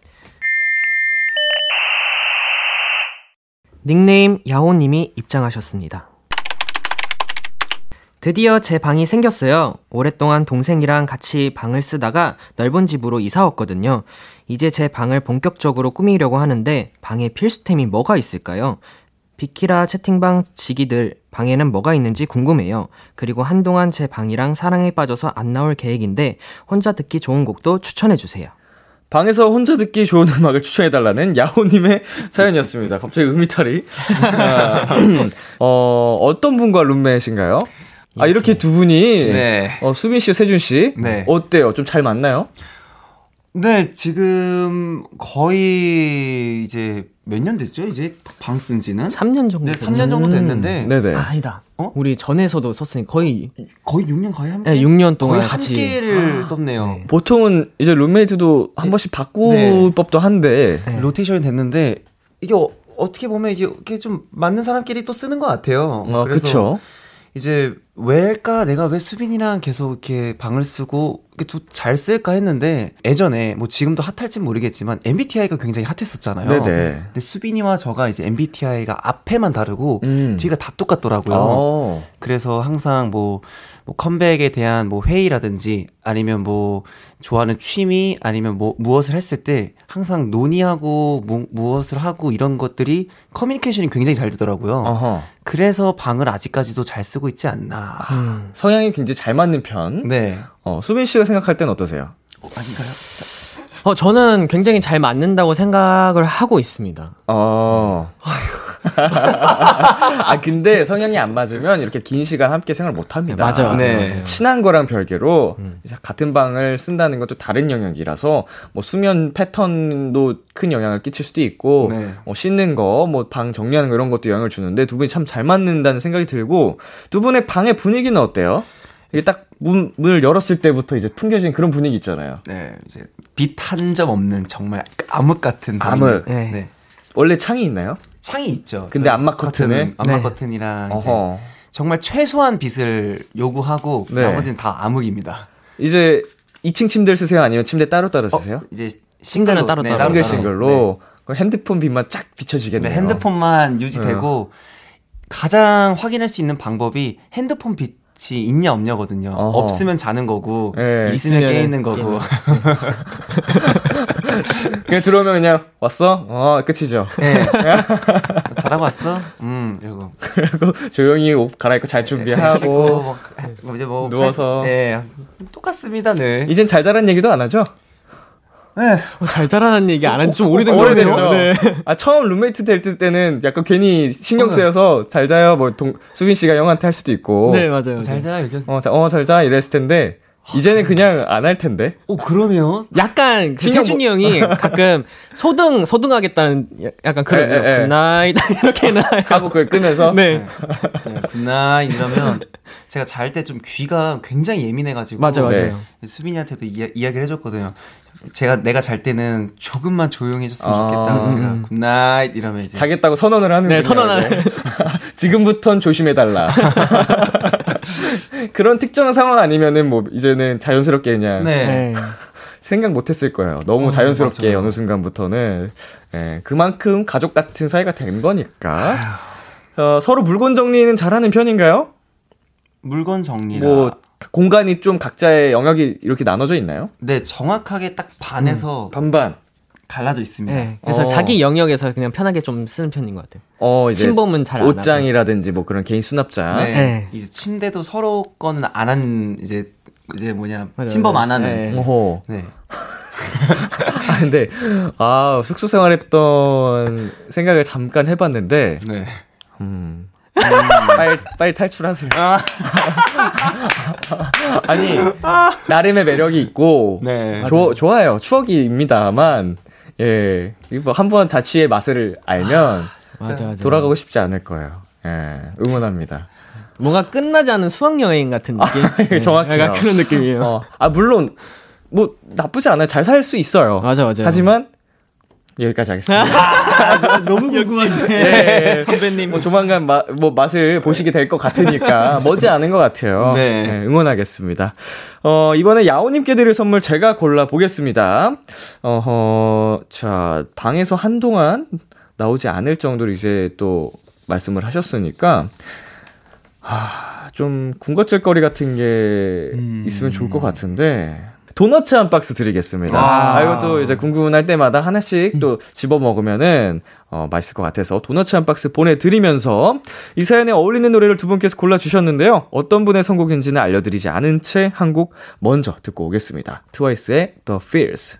닉네임 야호님이 입장하셨습니다. 드디어 제 방이 생겼어요. 오랫동안 동생이랑 같이 방을 쓰다가 넓은 집으로 이사 왔거든요. 이제 제 방을 본격적으로 꾸미려고 하는데 방에 필수템이 뭐가 있을까요? 비키라 채팅방 지기들 방에는 뭐가 있는지 궁금해요. 그리고 한동안 제 방이랑 사랑에 빠져서 안 나올 계획인데 혼자 듣기 좋은 곡도 추천해 주세요. 방에서 혼자 듣기 좋은 음악을 추천해달라는 야호님의 사연이었습니다. 갑자기 음이탈이. 아, 어, 어떤 분과 룸메이신가요? 아, 이렇게 두 분이, 네. 어, 수빈 씨, 세준 씨. 네. 어때요? 좀 잘 맞나요? 네, 지금 거의 이제 몇 년 됐죠? 이제 방 쓴 지는? 3년 정도 네, 3년 정도 됐는데 음, 네네. 아, 아니다. 어? 우리 전에서도 썼으니 거의 거의 6년 거의 함께 네, 6년 동안 거의 같이 함께를 썼네요. 보통은 이제 룸메이트도 한 번씩 바꿀 네. 법도 한데, 네. 로테이션이 됐는데 이게 어, 어떻게 보면 이제 이렇게 좀 맞는 사람끼리 또 쓰는 것 같아요. 어, 그래서 그쵸. 이제 왜일까 내가 왜 수빈이랑 계속 이렇게 방을 쓰고 이렇게 잘 쓸까 했는데 예전에 뭐 지금도 핫할진 모르겠지만 MBTI가 굉장히 핫했었잖아요. 네네. 근데 수빈이와 저가 이제 MBTI가 앞에만 다르고 음. 뒤가 다 똑같더라고요. 어. 그래서 항상 뭐, 뭐 컴백에 대한 뭐 회의라든지 아니면 뭐 좋아하는 취미 아니면 뭐 무엇을 했을 때 항상 논의하고 무, 무엇을 하고 이런 것들이 커뮤니케이션이 굉장히 잘 되더라고요. 어허. 그래서 방을 아직까지도 잘 쓰고 있지 않나. 음. 성향이 굉장히 잘 맞는 편. 네. 어, 수빈 씨가 생각할 땐 어떠세요? 어, 아닌가요? 어, 저는 굉장히 잘 맞는다고 생각을 하고 있습니다. 어. 아, 근데 성향이 안 맞으면 이렇게 긴 시간 함께 생활 못 합니다. 맞아요, 맞아요, 네. 맞아요. 친한 거랑 별개로 음. 같은 방을 쓴다는 것도 다른 영역이라서 뭐 수면 패턴도 큰 영향을 끼칠 수도 있고 네. 뭐 씻는 거, 뭐 방 정리하는 거 이런 것도 영향을 주는데 두 분이 참 잘 맞는다는 생각이 들고 두 분의 방의 분위기는 어때요? 이게 딱 문, 문을 열었을 때부터 이제 풍겨지는 그런 분위기 있잖아요. 네, 이제 빛 한 점 없는 정말 암흑 같은 암흑. 네. 네. 원래 창이 있나요? 창이 있죠. 근데 암막 커튼에? 암막 네. 커튼이랑 이제. 정말 최소한 빛을 요구하고 네. 나머지는 다 암흑입니다. 이제 2층 침대를 쓰세요? 아니면 침대 따로 따로 쓰세요? 이제 침대는 싱글로, 따로 네, 따로. 싱글 따로. 싱글로 그 핸드폰 빛만 쫙 네. 비춰지겠네요. 네, 핸드폰만 유지되고 가장 확인할 수 있는 방법이 핸드폰 빛 이 있냐 없냐거든요. 어허. 없으면 자는 거고 네. 있으면 깨 있으면은 있는 거고. 그냥 들어오면 그냥 왔어? 어 끝이죠. 네. <laughs> 잘하고 왔어? 음 이러고 그리고 조용히 옷 갈아입고 잘 준비하고 뭐, 뭐 이제 뭐 누워서. 네 똑같습니다 늘. 이젠 잘 자란 얘기도 안 하죠? 네. 어, 잘 자라는 얘기 안 한 지 좀 오래된 거 오래됐죠. 네. 아 처음 룸메이트 될 때는 약간 괜히 신경 쓰여서 잘 자요. 뭐 동, 수빈 씨가 형한테 할 수도 있고. 네, 맞아요. 잘 맞아요. 자 이렇게. 어, 자, 어, 잘 자. 이랬을 텐데, 이제는 그냥 안 할 텐데. 오 그러네요. 약간 그 신경 세준이 형이 가끔 소등 소등하겠다는 야- 약간 그런 에, 에, 에. good night <laughs> 이렇게 해놔요. 하고 그걸 끄면서. 네. 네, good night 이러면 제가 잘 때 좀 귀가 굉장히 예민해가지고 맞아요, 네. 맞아요. 수빈이한테도 이야, 이야기를 해줬거든요. 제가 내가 잘 때는 조금만 조용히 해줬으면 아, 좋겠다. 그래서 제가 음. good night 이러면 이제 자겠다고 선언을 하는 네, 선언하는. <laughs> 지금부턴 조심해 달라. <laughs> 그런 특정한 상황 아니면은 뭐 이제는 자연스럽게 그냥 네. 네. 생각 못했을 거예요. 너무 어, 자연스럽게 맞아요. 어느 순간부터는 예, 그만큼 가족 같은 사이가 된 거니까 어, 서로 물건 정리는 잘하는 편인가요? 물건 정리라. 뭐 공간이 좀 각자의 영역이 이렇게 나눠져 있나요? 네 정확하게 딱 반에서 반반. 갈라져 있습니다. 네. 그래서 어. 자기 영역에서 그냥 편하게 좀 쓰는 편인 것 같아요. 어 이제 침범은 잘안 하고. 옷장이라든지 뭐 그런 개인 수납장. 네. 네. 이제 침대도 서로 거는 안 한 이제 이제 뭐냐 맞아요. 침범 안 하는. 네. 네. 오호. <laughs> 아 근데 아 숙소 생활했던 생각을 잠깐 해봤는데 네. 음. 빨리 빨리 탈출하세요. <laughs> 아니 나름의 매력이 있고 네. 조, 좋아요 추억입니다만 예 이거 한번 자취의 맛을 알면 맞아, 맞아. 돌아가고 싶지 않을 거예요. 예 응원합니다. 뭔가 끝나지 않은 수학 여행 같은 느낌. <laughs> 네, 정확해요. 약간 그런 느낌이에요. 어, 아 물론 뭐 나쁘지 않아요. 잘 살 수 있어요. 맞아, 맞아. 하지만 여기까지 하겠습니다. <laughs> 너무 궁금한데. 예, <laughs> 선배님 뭐 조만간 마, 뭐 맛을 보시게 될 것 같으니까 <laughs> 머지 않은 것 같아요. 네. 예, 응원하겠습니다. 어 이번에 야오님께 드릴 선물 제가 골라 보겠습니다. 어허 자 방에서 한동안 나오지 않을 정도로 이제 또 말씀을 하셨으니까 아, 좀 군것질거리 같은 게 음. 있으면 좋을 것 같은데 도너츠 한 박스 드리겠습니다. 아, 이것도 이제 궁금할 때마다 하나씩 또 집어 먹으면은 어, 맛있을 것 같아서 도너츠 한 박스 보내드리면서 이 사연에 어울리는 노래를 두 분께서 골라주셨는데요. 어떤 분의 선곡인지는 알려드리지 않은 채 한 곡 먼저 듣고 오겠습니다. 트와이스의 The Fears.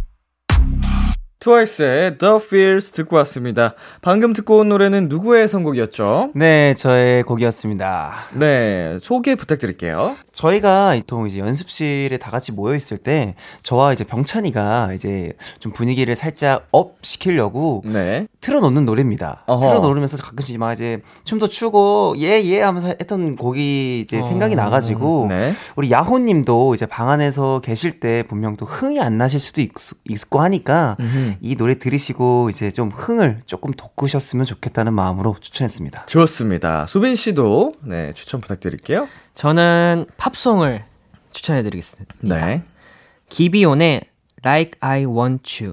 트와이스의 The Feels 듣고 왔습니다. 방금 듣고 온 노래는 누구의 선곡이었죠? 네, 저의 곡이었습니다. 네, 소개 부탁드릴게요. 저희가 보통 이제 연습실에 다 같이 모여 있을 때 저와 이제 병찬이가 이제 좀 분위기를 살짝 up 시키려고 네. 틀어놓는 노래입니다. 어허. 틀어놓으면서 가끔씩 막 이제 춤도 추고 예예 예 하면서 했던 곡이 이제 생각이 나가지고 네. 우리 야호님도 이제 방 안에서 계실 때 분명 또 흥이 안 나실 수도 있, 있고 하니까 음흠. 이 노래 들으시고 이제 좀 흥을 조금 돋구셨으면 좋겠다는 마음으로 추천했습니다. 좋습니다. 수빈 씨도 네, 추천 부탁드릴게요. 저는 팝송을 추천해드리겠습니다. 네. 기비온의 Like I Want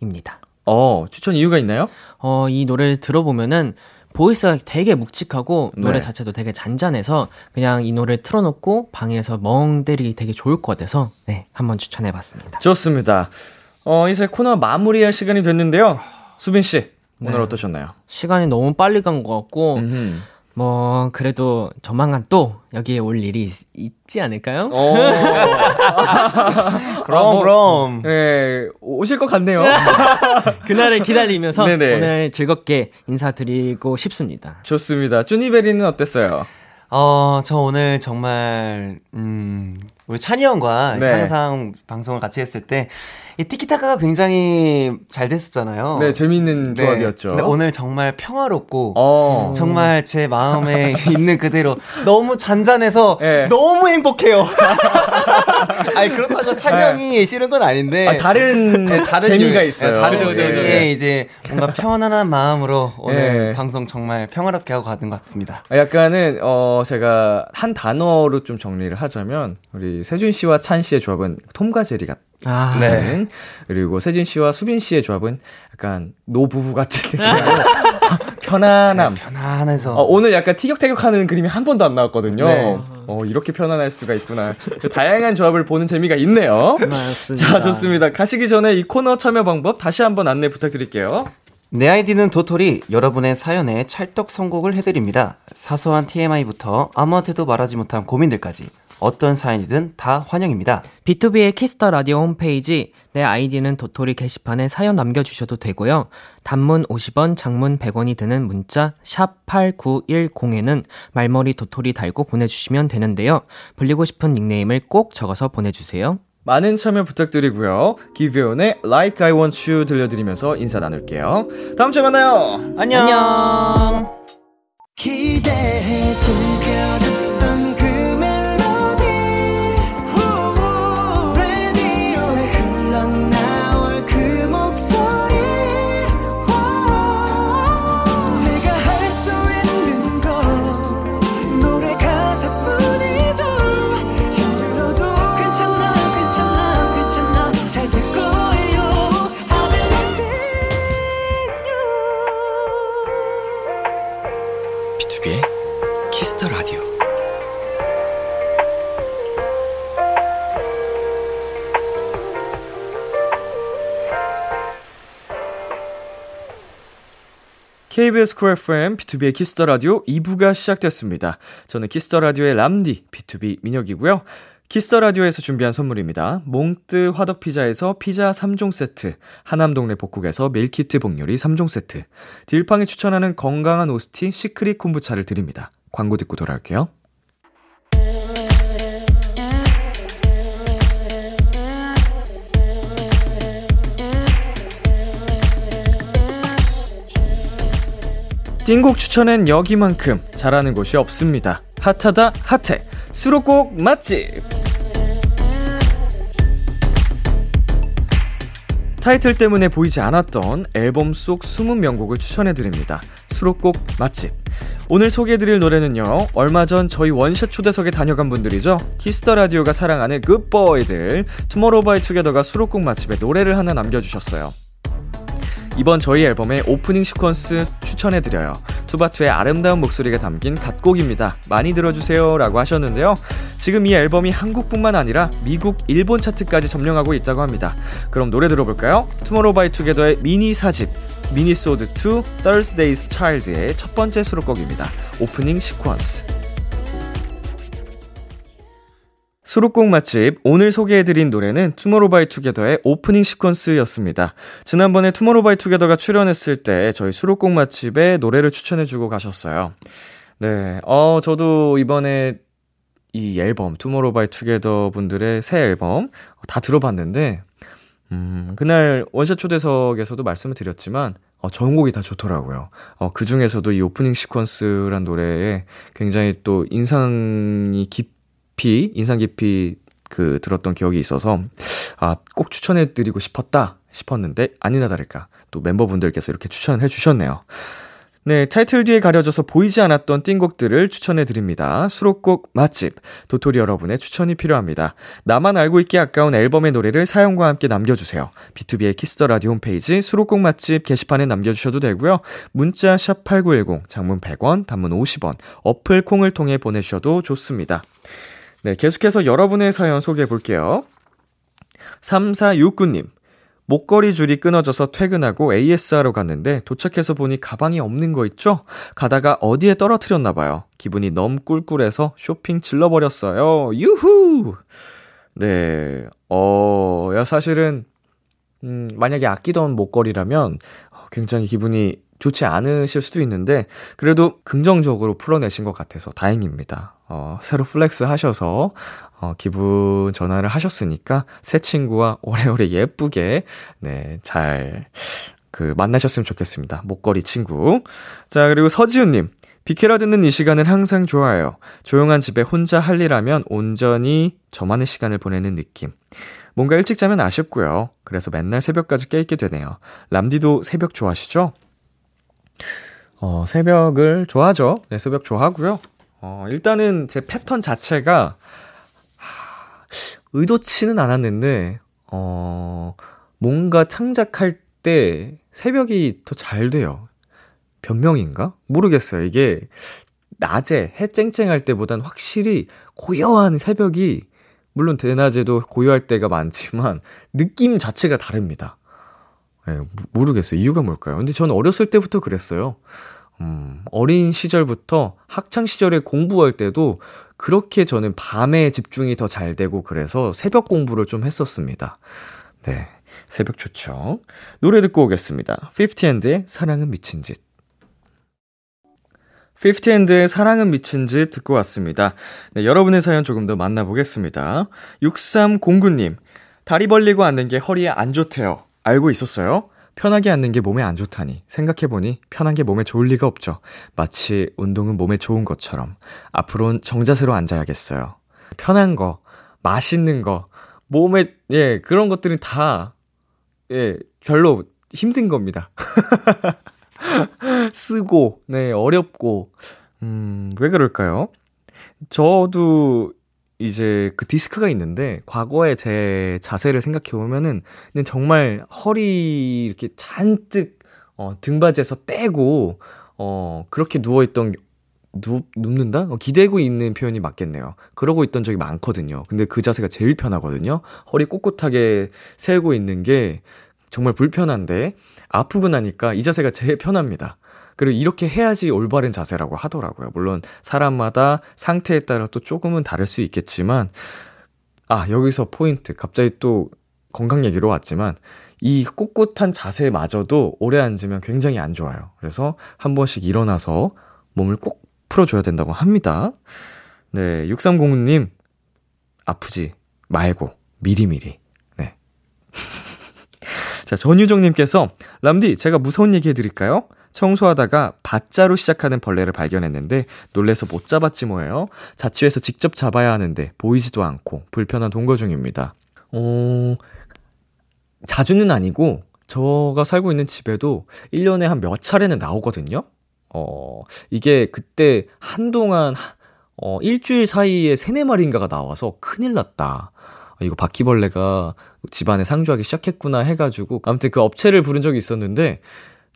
You입니다. 어, 추천 이유가 있나요? 어, 이 노래를 들어보면은 보이스가 되게 묵직하고 노래 네. 자체도 되게 잔잔해서 그냥 이 노래를 틀어놓고 방에서 멍 때리기 되게 좋을 것 같아서 네, 한번 추천해봤습니다. 좋습니다. 어, 이제 코너 마무리할 시간이 됐는데요. 수빈 씨, 오늘 네. 어떠셨나요? 시간이 너무 빨리 간 것 같고 음흠. 뭐 그래도 조만간 또 여기에 올 일이 있, 지 않을까요? 어. <laughs> 그럼 어, 뭐, 그럼 네, 오실 것 같네요. <laughs> 그날을 기다리면서 네네. 오늘 즐겁게 인사드리고 싶습니다. 좋습니다. 쭈니베리는 어땠어요? 어, 저 오늘 정말, 음, 우리 찬이 형과 네. 항상 방송을 같이 했을 때, 이 티키타카가 굉장히 잘 됐었잖아요. 네, 재미있는 네. 조합이었죠. 근데 오늘 정말 평화롭고, 어. 정말 제 마음에 <laughs> 있는 그대로 너무 잔잔해서 네. 너무 행복해요. <laughs> 아니, 그렇다고 찬이 네. 싫은 건 아닌데. 아, 다른, 네, 다른 재미가 유- 있어요. 네, 다른 네. 재미에 이제 뭔가 편안한 마음으로 오늘 네. 방송 정말 평화롭게 하고 가는 것 같습니다. 약간은 어 제가 한 단어로 좀 정리를 하자면 우리 세준 씨와 찬 씨의 조합은 톰과 제리 같은 아, 네. 그리고 세준 씨와 수빈 씨의 조합은 약간 노부부 같은 <laughs> 느낌으로 편안함. 편안해서. 어, 오늘 약간 티격태격하는 그림이 한 번도 안 나왔거든요. 네. 어, 이렇게 편안할 수가 있구나. 다양한 조합을 보는 재미가 있네요. 맞습니다. 자, 좋습니다. 가시기 전에 이 코너 참여 방법 다시 한번 안내 부탁드릴게요. 내 아이디는 도토리 여러분의 사연에 찰떡 선곡을 해드립니다. 사소한 TMI부터 아무한테도 말하지 못한 고민들까지 어떤 사연이든 다 환영입니다. 비투비의 키스 더 라디오 홈페이지 내 아이디는 도토리 게시판에 사연 남겨주셔도 되고요. 단문 50원, 장문 100원이 드는 문자 샵 #8910에는 말머리 도토리 달고 보내주시면 되는데요. 불리고 싶은 닉네임을 꼭 적어서 보내주세요. 많은 참여 부탁드리고요. 기브온의 Like I Want You 들려드리면서 인사 나눌게요. 다음 주에 만나요. 안녕. 기대 비투비의 키스 더 라디오. KBS 쿨 FM, 비투비의 키스 더 라디오 2부가 시작됐습니다. 저는 키스 더 라디오의 람디, 비투비 민혁이고요. 키스 더 라디오에서 준비한 선물입니다. 몽뜨 화덕 피자에서 피자 3종 세트, 하남 동네 복국에서 밀키트 복요리 3종 세트, 딜팡이 추천하는 건강한 오스티 시크릿 콤부차를 드립니다. 광고 듣고 돌아올게요. 띵곡 추천엔 여기만큼 잘하는 곳이 없습니다. 핫하다 핫해 수록곡 맛집 타이틀 때문에 보이지 않았던 앨범 속 숨은 명곡을 추천해드립니다. 수록곡 맛집 오늘 소개해드릴 노래는요, 얼마 전 저희 원샷 초대석에 다녀간 분들이죠. 키스 더 라디오가 사랑하는 good boy들, 투모로우바이투게더가 수록곡 맛집에 노래를 하나 남겨주셨어요. 이번 저희 앨범의 Opening Sequence 추천해드려요. 투바투의 아름다운 목소리가 담긴 갓곡입니다. 많이 들어주세요. 라고 하셨는데요. 지금 이 앨범이 한국뿐만 아니라 미국, 일본 차트까지 점령하고 있다고 합니다. 그럼 노래 들어볼까요? 투모로우바이투게더의 미니 사집, 미니소드 2 Thursday's Child의 첫 번째 수록곡입니다. 오프닝 시퀀스. 수록곡 맛집 오늘 소개해드린 노래는 투모로우바이투게더의 오프닝 시퀀스였습니다. 지난번에 투모로우바이투게더가 출연했을 때 저희 수록곡 맛집에 노래를 추천해주고 가셨어요. 네, 어 저도 이번에 이 앨범 투모로우바이투게더 분들의 새 앨범 다 들어봤는데 음 그날 원샷 초대석에서도 말씀을 드렸지만 어, 전곡이 다 좋더라고요. 어, 그 중에서도 이 오프닝 시퀀스란 노래에 굉장히 또 인상이 깊 깊이, 인상 깊이 그 들었던 기억이 있어서, 아, 꼭 추천해 드리고 싶었다 싶었는데, 아니나 다를까. 또 멤버분들께서 이렇게 추천을 해 주셨네요. 네, 타이틀 뒤에 가려져서 보이지 않았던 띵곡들을 추천해 드립니다. 수록곡 맛집, 도토리 여러분의 추천이 필요합니다. 나만 알고 있기 아까운 앨범의 노래를 사연과 함께 남겨주세요. 비투비의 키스 더 라디오 홈페이지 수록곡 맛집 게시판에 남겨주셔도 되고요. 문자 샵 8910, 장문 100원, 단문 50원, 어플 콩을 통해 보내주셔도 좋습니다. 네, 계속해서 여러분의 사연 소개해 볼게요. 3469님. 목걸이 줄이 끊어져서 퇴근하고 AS하러 갔는데 도착해서 보니 가방이 없는 거 있죠? 가다가 어디에 떨어뜨렸나 봐요. 기분이 너무 꿀꿀해서 쇼핑 질러버렸어요. 유후! 네, 어, 야, 사실은, 음, 만약에 아끼던 목걸이라면 굉장히 기분이 좋지 않으실 수도 있는데, 그래도 긍정적으로 풀어내신 것 같아서 다행입니다. 어, 새로 flex 하셔서, 어, 기분 전환을 하셨으니까, 새 친구와 오래오래 예쁘게, 네, 잘, 그, 만나셨으면 좋겠습니다. 목걸이 친구. 자, 그리고 서지훈님. 비케라 듣는 이 시간은 항상 좋아요. 조용한 집에 혼자 할 일 하면 온전히 저만의 시간을 보내는 느낌. 뭔가 일찍 자면 아쉽고요. 그래서 맨날 새벽까지 깨있게 되네요. 람디도 새벽 좋아하시죠? 어, 새벽을 좋아하죠. 네, 새벽 좋아하고요. 어, 일단은 제 패턴 자체가, 하, 의도치는 않았는데, 어, 뭔가 창작할 때 새벽이 더 잘 돼요. 변명인가? 모르겠어요. 이게, 낮에 해 쨍쨍할 때보단 확실히 고요한 새벽이, 물론 대낮에도 고요할 때가 많지만, 느낌 자체가 다릅니다. 예, 모르겠어요. 이유가 뭘까요? 근데 저는 어렸을 때부터 그랬어요. 음, 어린 시절부터 학창 시절에 공부할 때도 그렇게 저는 밤에 집중이 더 잘 되고 그래서 새벽 공부를 좀 했었습니다. 네. 새벽 좋죠. 노래 듣고 오겠습니다. 50&의 사랑은 미친 짓. 50&의 사랑은 미친 짓 듣고 왔습니다. 네, 여러분의 사연 조금 더 만나보겠습니다. 6309님, 다리 벌리고 앉는 게 허리에 안 좋대요. 알고 있었어요? 편하게 앉는 게 몸에 안 좋다니. 생각해보니 편한 게 몸에 좋을 리가 없죠. 마치 운동은 몸에 좋은 것처럼. 앞으로는 정자세로 앉아야겠어요. 편한 거, 맛있는 거, 몸에, 예, 그런 것들은 다, 예, 별로 힘든 겁니다. <laughs> <laughs> 쓰고, 네, 어렵고, 음, 왜 그럴까요? 저도 이제 그 디스크가 있는데 과거에 제 자세를 생각해 보면은 정말 허리 이렇게 잔뜩 어 등받이에서 떼고 어 그렇게 누워 있던 누, 눕는다? 어, 기대고 있는 표현이 맞겠네요. 그러고 있던 적이 많거든요. 근데 그 자세가 제일 편하거든요. 허리 꼿꼿하게 세우고 있는 게 정말 불편한데 아프고 나니까 이 자세가 제일 편합니다. 그리고 이렇게 해야지 올바른 자세라고 하더라고요. 물론 사람마다 상태에 따라 또 조금은 다를 수 있겠지만, 아, 여기서 포인트. 갑자기 또 건강 얘기로 왔지만, 이 꼿꼿한 자세마저도 오래 앉으면 굉장히 안 좋아요. 그래서 한 번씩 일어나서 몸을 꼭 풀어줘야 된다고 합니다. 네, 6309님, 아프지 말고, 미리미리. 네. 자, 전유정님께서, 람디, 제가 무서운 얘기 해드릴까요? 청소하다가 바자로 시작하는 벌레를 발견했는데 놀래서 못 잡았지 뭐예요. 자취해서 직접 잡아야 하는데 보이지도 않고 불편한 동거 중입니다. 어, 자주는 아니고 저가 살고 있는 집에도 1년에 한 몇 차례는 나오거든요. 어, 이게 그때 한동안, 어, 일주일 사이에 세네 마리인가가 나와서 큰일 났다. 어, 이거 바퀴벌레가 집안에 상주하기 시작했구나 해가지고, 아무튼 그 업체를 부른 적이 있었는데,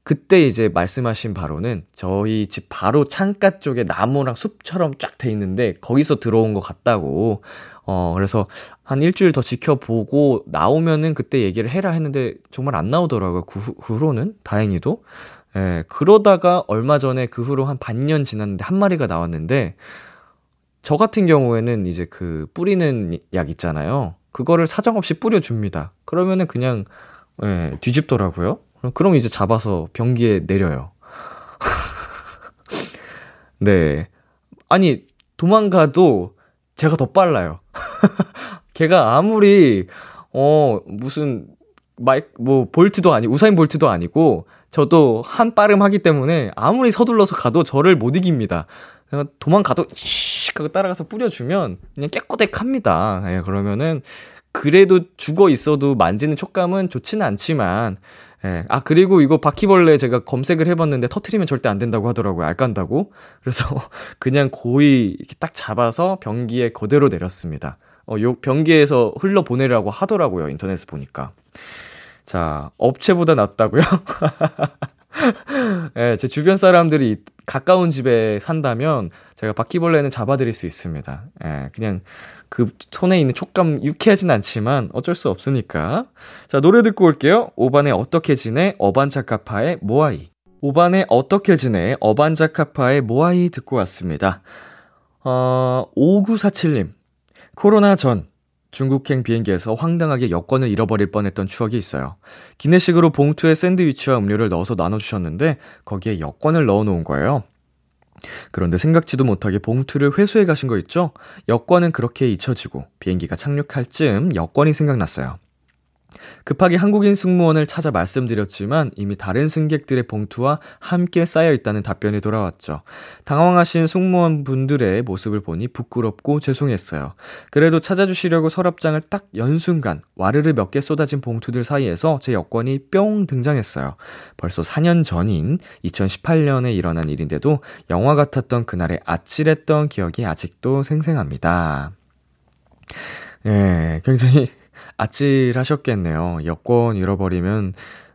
그때 이제 말씀하신 바로는 저희 집 바로 창가 쪽에 나무랑 숲처럼 쫙 돼 있는데 거기서 들어온 것 같다고. 어, 그래서 한 일주일 더 지켜보고 나오면은 그때 얘기를 해라 했는데 정말 안 나오더라고요. 그, 후, 그 후로는. 다행히도. 예, 그러다가 얼마 전에 그 후로 한 반년 지났는데 한 마리가 나왔는데 저 같은 경우에는 이제 그 뿌리는 약 있잖아요. 그거를 사정없이 뿌려줍니다. 그러면은 그냥, 예, 뒤집더라고요. 그럼 이제 잡아서 변기에 내려요. <laughs> 네. 아니, 도망가도 제가 더 빨라요. <laughs> 걔가 아무리, 어, 무슨, 마이, 뭐, 볼트도 아니, 우사인 볼트도 아니고, 저도 한 빠름 하기 때문에 아무리 서둘러서 가도 저를 못 이깁니다. 도망가도, 씩 하고 따라가서 뿌려주면 그냥 깨꼬닥합니다. 예, 그러면은, 그래도 죽어 있어도 만지는 촉감은 좋지는 않지만, 예. 아, 그리고 이거 바퀴벌레 제가 검색을 해봤는데 터트리면 절대 안 된다고 하더라고요. 알 깐다고. 그래서 <laughs> 그냥 고이 이렇게 딱 잡아서 변기에 그대로 내렸습니다. 어, 요 변기에서 흘러 보내라고 하더라고요. 인터넷에 보니까. 자, 업체보다 낫다고요? <laughs> <laughs> 예, 제 주변 사람들이 가까운 집에 산다면 제가 바퀴벌레는 잡아드릴 수 있습니다. 예, 그냥 그 손에 있는 촉감 유쾌하진 않지만 어쩔 수 없으니까. 자, 노래 듣고 올게요. 오반의 어떻게 지내? 어반자카파의 모아이. 오반의 어떻게 지내? 어반자카파의 모아이 듣고 왔습니다. 어, 5947님. 코로나 전 중국행 비행기에서 황당하게 여권을 잃어버릴 뻔했던 추억이 있어요. 기내식으로 봉투에 샌드위치와 음료를 넣어서 나눠주셨는데 거기에 여권을 넣어놓은 거예요. 그런데 생각지도 못하게 봉투를 회수해 가신 거 있죠? 여권은 그렇게 잊혀지고 비행기가 착륙할 즈음 여권이 생각났어요. 급하게 한국인 승무원을 찾아 말씀드렸지만 이미 다른 승객들의 봉투와 함께 쌓여 있다는 답변이 돌아왔죠. 당황하신 승무원 분들의 모습을 보니 부끄럽고 죄송했어요. 그래도 찾아주시려고 서랍장을 딱 연 순간 와르르 몇 개 쏟아진 봉투들 사이에서 제 여권이 뿅 등장했어요. 벌써 4년 전인 2018년에 일어난 일인데도 영화 같았던 그날의 아찔했던 기억이 아직도 생생합니다. 예, 굉장히 아찔하셨겠네요. 여권 잃어버리면,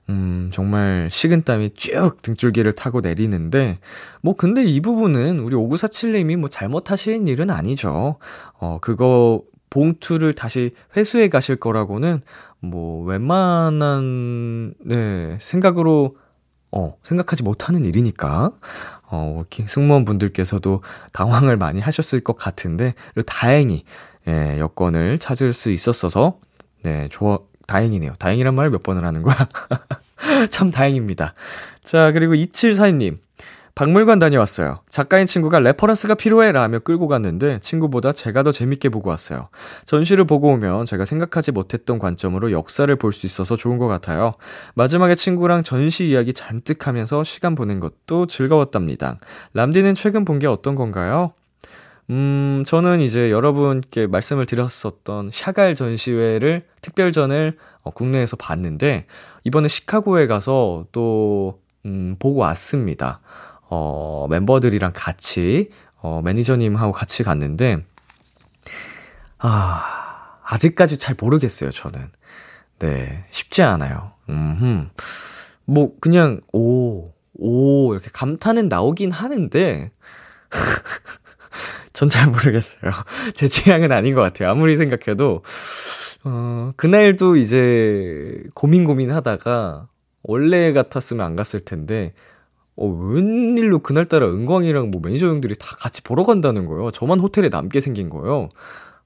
음, 정말 식은땀이 쭉 등줄기를 타고 내리는데, 뭐, 근데 이 부분은 우리 5947님이 뭐 잘못하신 일은 아니죠. 어, 그거, 봉투를 다시 회수해 가실 거라고는, 뭐, 웬만한, 네, 생각으로, 어, 생각하지 못하는 일이니까. 어, 이렇게 승무원분들께서도 당황을 많이 하셨을 것 같은데, 그리고 다행히, 예, 여권을 찾을 수 있었어서 네, 좋아, 다행이네요. 다행이란 말을 몇 번을 하는 거야? <laughs> 참 다행입니다. 자, 그리고 2742님. 박물관 다녀왔어요. 작가인 친구가 reference가 필요해 라며 끌고 갔는데 친구보다 제가 더 재밌게 보고 왔어요. 전시를 보고 오면 제가 생각하지 못했던 관점으로 역사를 볼 수 있어서 좋은 것 같아요. 마지막에 친구랑 전시 이야기 잔뜩 하면서 시간 보낸 것도 즐거웠답니다. 람디는 최근 본 게 어떤 건가요? 음, 저는 이제 여러분께 말씀을 드렸었던 샤갈 전시회를, 특별전을 어, 국내에서 봤는데, 이번에 시카고에 가서 또, 음, 보고 왔습니다. 어, 멤버들이랑 같이, 어, 매니저님하고 같이 갔는데, 아, 아직까지 잘 모르겠어요, 저는. 네, 쉽지 않아요. 음, 뭐, 그냥, 오, 오, 이렇게 감탄은 나오긴 하는데, <laughs> <laughs> 전 잘 모르겠어요. <laughs> 제 취향은 아닌 것 같아요. 아무리 생각해도, 어, 그날도 이제 고민 고민 하다가, 원래 같았으면 안 갔을 텐데, 어, 웬일로 그날따라 은광이랑 뭐 매니저 형들이 다 같이 보러 간다는 거예요. 저만 호텔에 남게 생긴 거예요.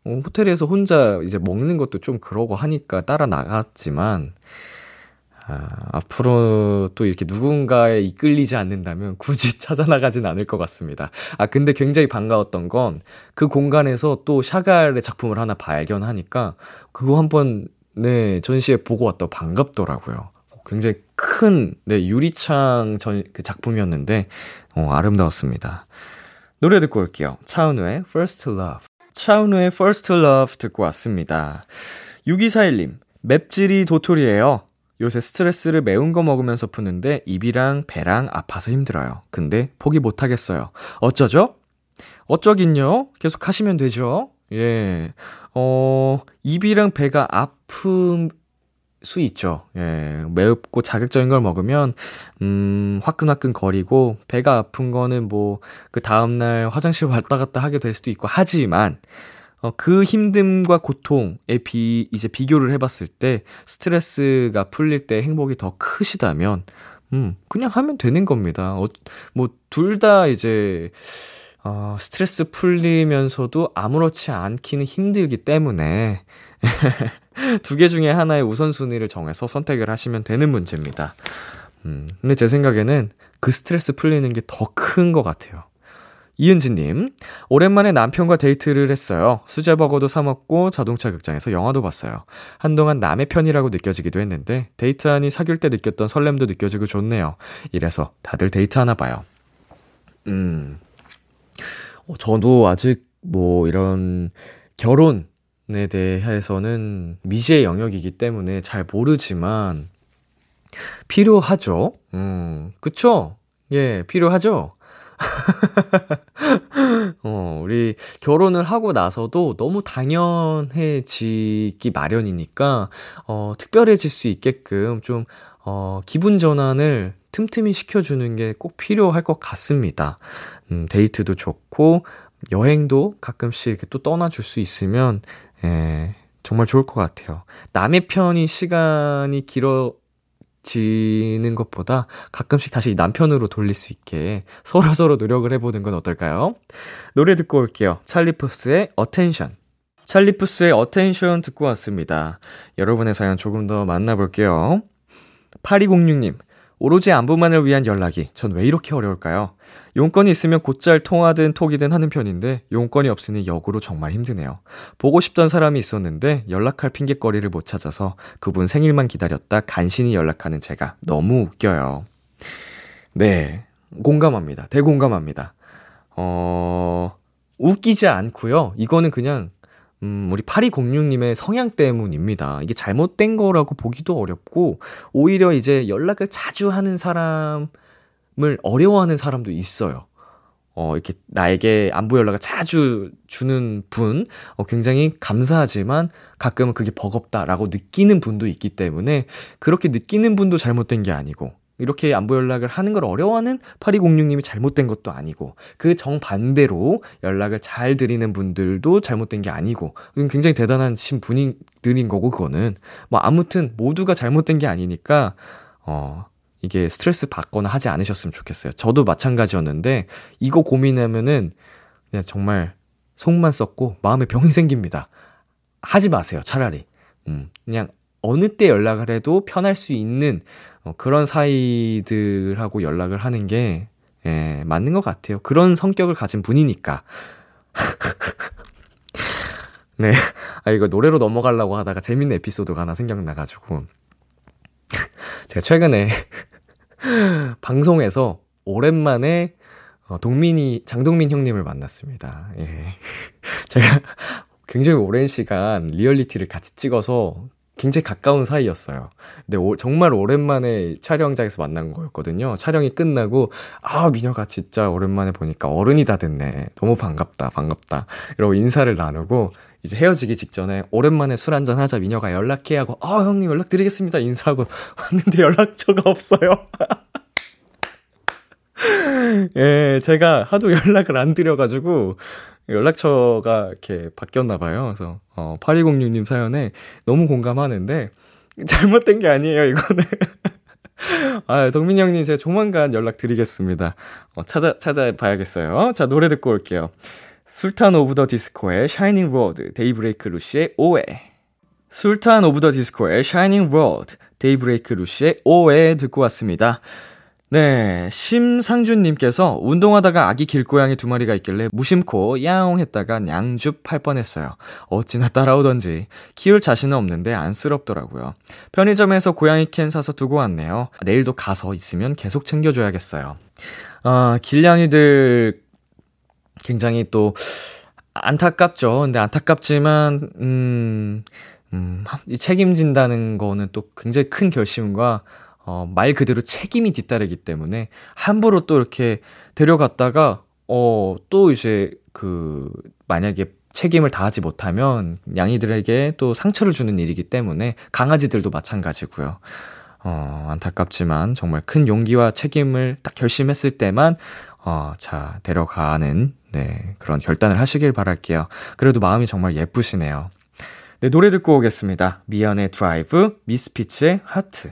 어, 호텔에서 혼자 이제 먹는 것도 좀 그러고 하니까 따라 나갔지만, 아, 앞으로 또 이렇게 누군가에 이끌리지 않는다면 굳이 <laughs> 찾아나가진 않을 것 같습니다. 아, 근데 굉장히 반가웠던 건 그 공간에서 또 샤갈의 작품을 하나 발견하니까 그거 한번, 네, 전시회 보고 왔다 반갑더라고요. 굉장히 큰, 네, 유리창 전, 그 작품이었는데, 어, 아름다웠습니다. 노래 듣고 올게요. 차은우의 First Love. 차은우의 First Love 듣고 왔습니다. 6241님, 맵찔이 도토리예요. 요새 스트레스를 매운 거 먹으면서 푸는데 입이랑 배랑 아파서 힘들어요. 근데 포기 못 하겠어요. 어쩌죠? 어쩌긴요? 계속 하시면 되죠. 예. 어, 입이랑 배가 아픔 수 있죠. 예. 매웁고 자극적인 걸 먹으면, 음, 화끈화끈 거리고, 배가 아픈 거는 뭐, 그 다음날 화장실 왔다 갔다 하게 될 수도 있고, 하지만, 어, 그 힘듦과 고통에 비, 이제 비교를 해봤을 때, 스트레스가 풀릴 때 행복이 더 크시다면, 음, 그냥 하면 되는 겁니다. 어, 뭐, 둘 다 이제, 어, 스트레스 풀리면서도 아무렇지 않기는 힘들기 때문에, <laughs> 두 개 중에 하나의 우선순위를 정해서 선택을 하시면 되는 문제입니다. 음, 근데 제 생각에는 그 스트레스 풀리는 게 더 큰 것 같아요. 이은지님, 오랜만에 남편과 데이트를 했어요. 수제버거도 사먹고 자동차 극장에서 영화도 봤어요. 한동안 남의 편이라고 느껴지기도 했는데, 데이트하니 사귈 때 느꼈던 설렘도 느껴지고 좋네요. 이래서 다들 데이트하나 봐요. 음, 어, 저도 아직 뭐 이런 결혼, 에 대해서는 미지의 영역이기 때문에 잘 모르지만 필요하죠. 음, 그쵸? 예, 필요하죠. <laughs> 어, 우리 결혼을 하고 나서도 너무 당연해지기 마련이니까, 어, 특별해질 수 있게끔 좀, 어, 기분 전환을 틈틈이 시켜주는 게 꼭 필요할 것 같습니다. 음, 데이트도 좋고, 여행도 가끔씩 또 떠나줄 수 있으면 예, 정말 좋을 것 같아요. 남의 편이 시간이 길어 지는 것보다 가끔씩 다시 남편으로 돌릴 수 있게 서로서로 <laughs> 서로 노력을 해보는 건 어떨까요? 노래 듣고 올게요. 찰리푸스의 Attention. 찰리푸스의 Attention 듣고 왔습니다. 여러분의 사연 조금 더 만나볼게요. 8206님, 오로지 안부만을 위한 연락이 전 왜 이렇게 어려울까요? 용건이 있으면 곧잘 통화든 톡이든 하는 편인데 용건이 없으니 역으로 정말 힘드네요. 보고 싶던 사람이 있었는데 연락할 핑계거리를 못 찾아서 그분 생일만 기다렸다 간신히 연락하는 제가 너무 웃겨요. 네. 공감합니다. 대공감합니다. 어, 웃기지 않고요. 이거는 그냥 음, 우리 8206님의 성향 때문입니다. 이게 잘못된 거라고 보기도 어렵고, 오히려 이제 연락을 자주 하는 사람을 어려워하는 사람도 있어요. 어, 이렇게 나에게 안부 연락을 자주 주는 분, 어, 굉장히 감사하지만 가끔은 그게 버겁다라고 느끼는 분도 있기 때문에 그렇게 느끼는 분도 잘못된 게 아니고, 이렇게 안부 연락을 하는 걸 어려워하는 8206님이 잘못된 것도 아니고, 그 정반대로 연락을 잘 드리는 분들도 잘못된 게 아니고, 굉장히 대단하신 분들인 거고, 그거는. 뭐, 아무튼, 모두가 잘못된 게 아니니까, 어, 이게 스트레스 받거나 하지 않으셨으면 좋겠어요. 저도 마찬가지였는데, 이거 고민하면은, 그냥 정말 속만 썩고, 마음에 병이 생깁니다. 하지 마세요, 차라리. 음, 그냥 어느 때 연락을 해도 편할 수 있는 어, 그런 사이들하고 연락을 하는 게 예, 맞는 것 같아요. 그런 성격을 가진 분이니까. <laughs> 네. 아, 이거 노래로 넘어가려고 하다가 재밌는 에피소드가 하나 생각나가지고. <laughs> 제가 최근에 <laughs> 방송에서 오랜만에 어, 동민이, 장동민 형님을 만났습니다. 예. 제가 굉장히 오랜 시간 리얼리티를 같이 찍어서 굉장히 가까운 사이였어요. 근데 오, 정말 오랜만에 촬영장에서 만난 거였거든요. 촬영이 끝나고, 아, 민혁아 진짜 오랜만에 보니까 어른이 다 됐네. 너무 반갑다, 반갑다. 이러고 인사를 나누고, 이제 헤어지기 직전에 오랜만에 술 한잔 하자 민혁아 연락해 하고, 아, 형님 연락드리겠습니다. 인사하고 <laughs> 왔는데 연락처가 없어요. <laughs> 예, 제가 하도 연락을 안 드려가지고, 연락처가 이렇게 바뀌었나 봐요. 그래서 어 8206님 사연에 너무 공감하는데 <laughs> 잘못된 게 아니에요, 이거는. <laughs> 아, 동민 형님 제가 조만간 연락드리겠습니다. 어, 찾아 찾아봐야겠어요. 자, 노래 듣고 올게요. 술탄 오브 더 디스코의 Shining Road, 데이브레이크 루시의 오해. 술탄 오브 더 디스코의 Shining Road, 데이브레이크 루시의 오해 듣고 왔습니다. 네, 심상준님께서 운동하다가 아기 길고양이 두 마리가 있길래 무심코 야옹 했다가 냥줍 할 뻔했어요. 어찌나 따라오던지. 키울 자신은 없는데 안쓰럽더라고요. 편의점에서 고양이 캔 사서 두고 왔네요. 내일도 가서 있으면 계속 챙겨줘야겠어요. 아, 길냥이들 굉장히 또 안타깝죠. 근데 안타깝지만, 음, 음, 이 책임진다는 거는 또 굉장히 큰 결심과 어, 말 그대로 책임이 뒤따르기 때문에 함부로 또 이렇게 데려갔다가 어, 또 이제 그 만약에 책임을 다하지 못하면 양이들에게 또 상처를 주는 일이기 때문에 강아지들도 마찬가지고요. 어, 안타깝지만 정말 큰 용기와 책임을 딱 결심했을 때만 어, 자, 데려가는 네, 그런 결단을 하시길 바랄게요. 그래도 마음이 정말 예쁘시네요. 네, 노래 듣고 오겠습니다. 미연의 드라이브, 미스피츠의 하트.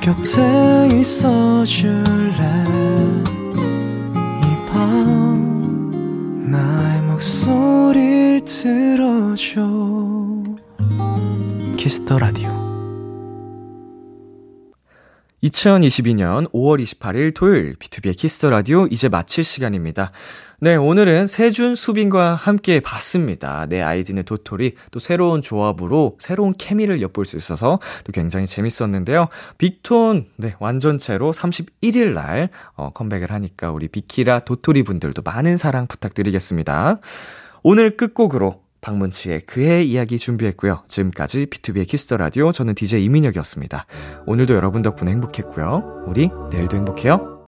곁에 있어 줄래? 이 밤 나의 목소리를 들어줘. Kiss the Radio. 2022년 5월 28일 토요일 BTOB의 Kiss the Radio 이제 마칠 시간입니다. 네, 오늘은 세준 수빈과 함께 봤습니다. 내 아이디는 도토리 또 새로운 조합으로 새로운 케미를 엿볼 수 있어서 또 굉장히 재밌었는데요. 빅톤 네, 완전체로 31일 날 어, 컴백을 하니까 우리 비키라 도토리 분들도 많은 사랑 부탁드리겠습니다. 오늘 끝곡으로 박문치의 그의 이야기 준비했고요. 지금까지 B2B의 키스터 라디오 저는 DJ 이민혁이었습니다. 오늘도 여러분 덕분에 행복했고요. 우리 내일도 행복해요.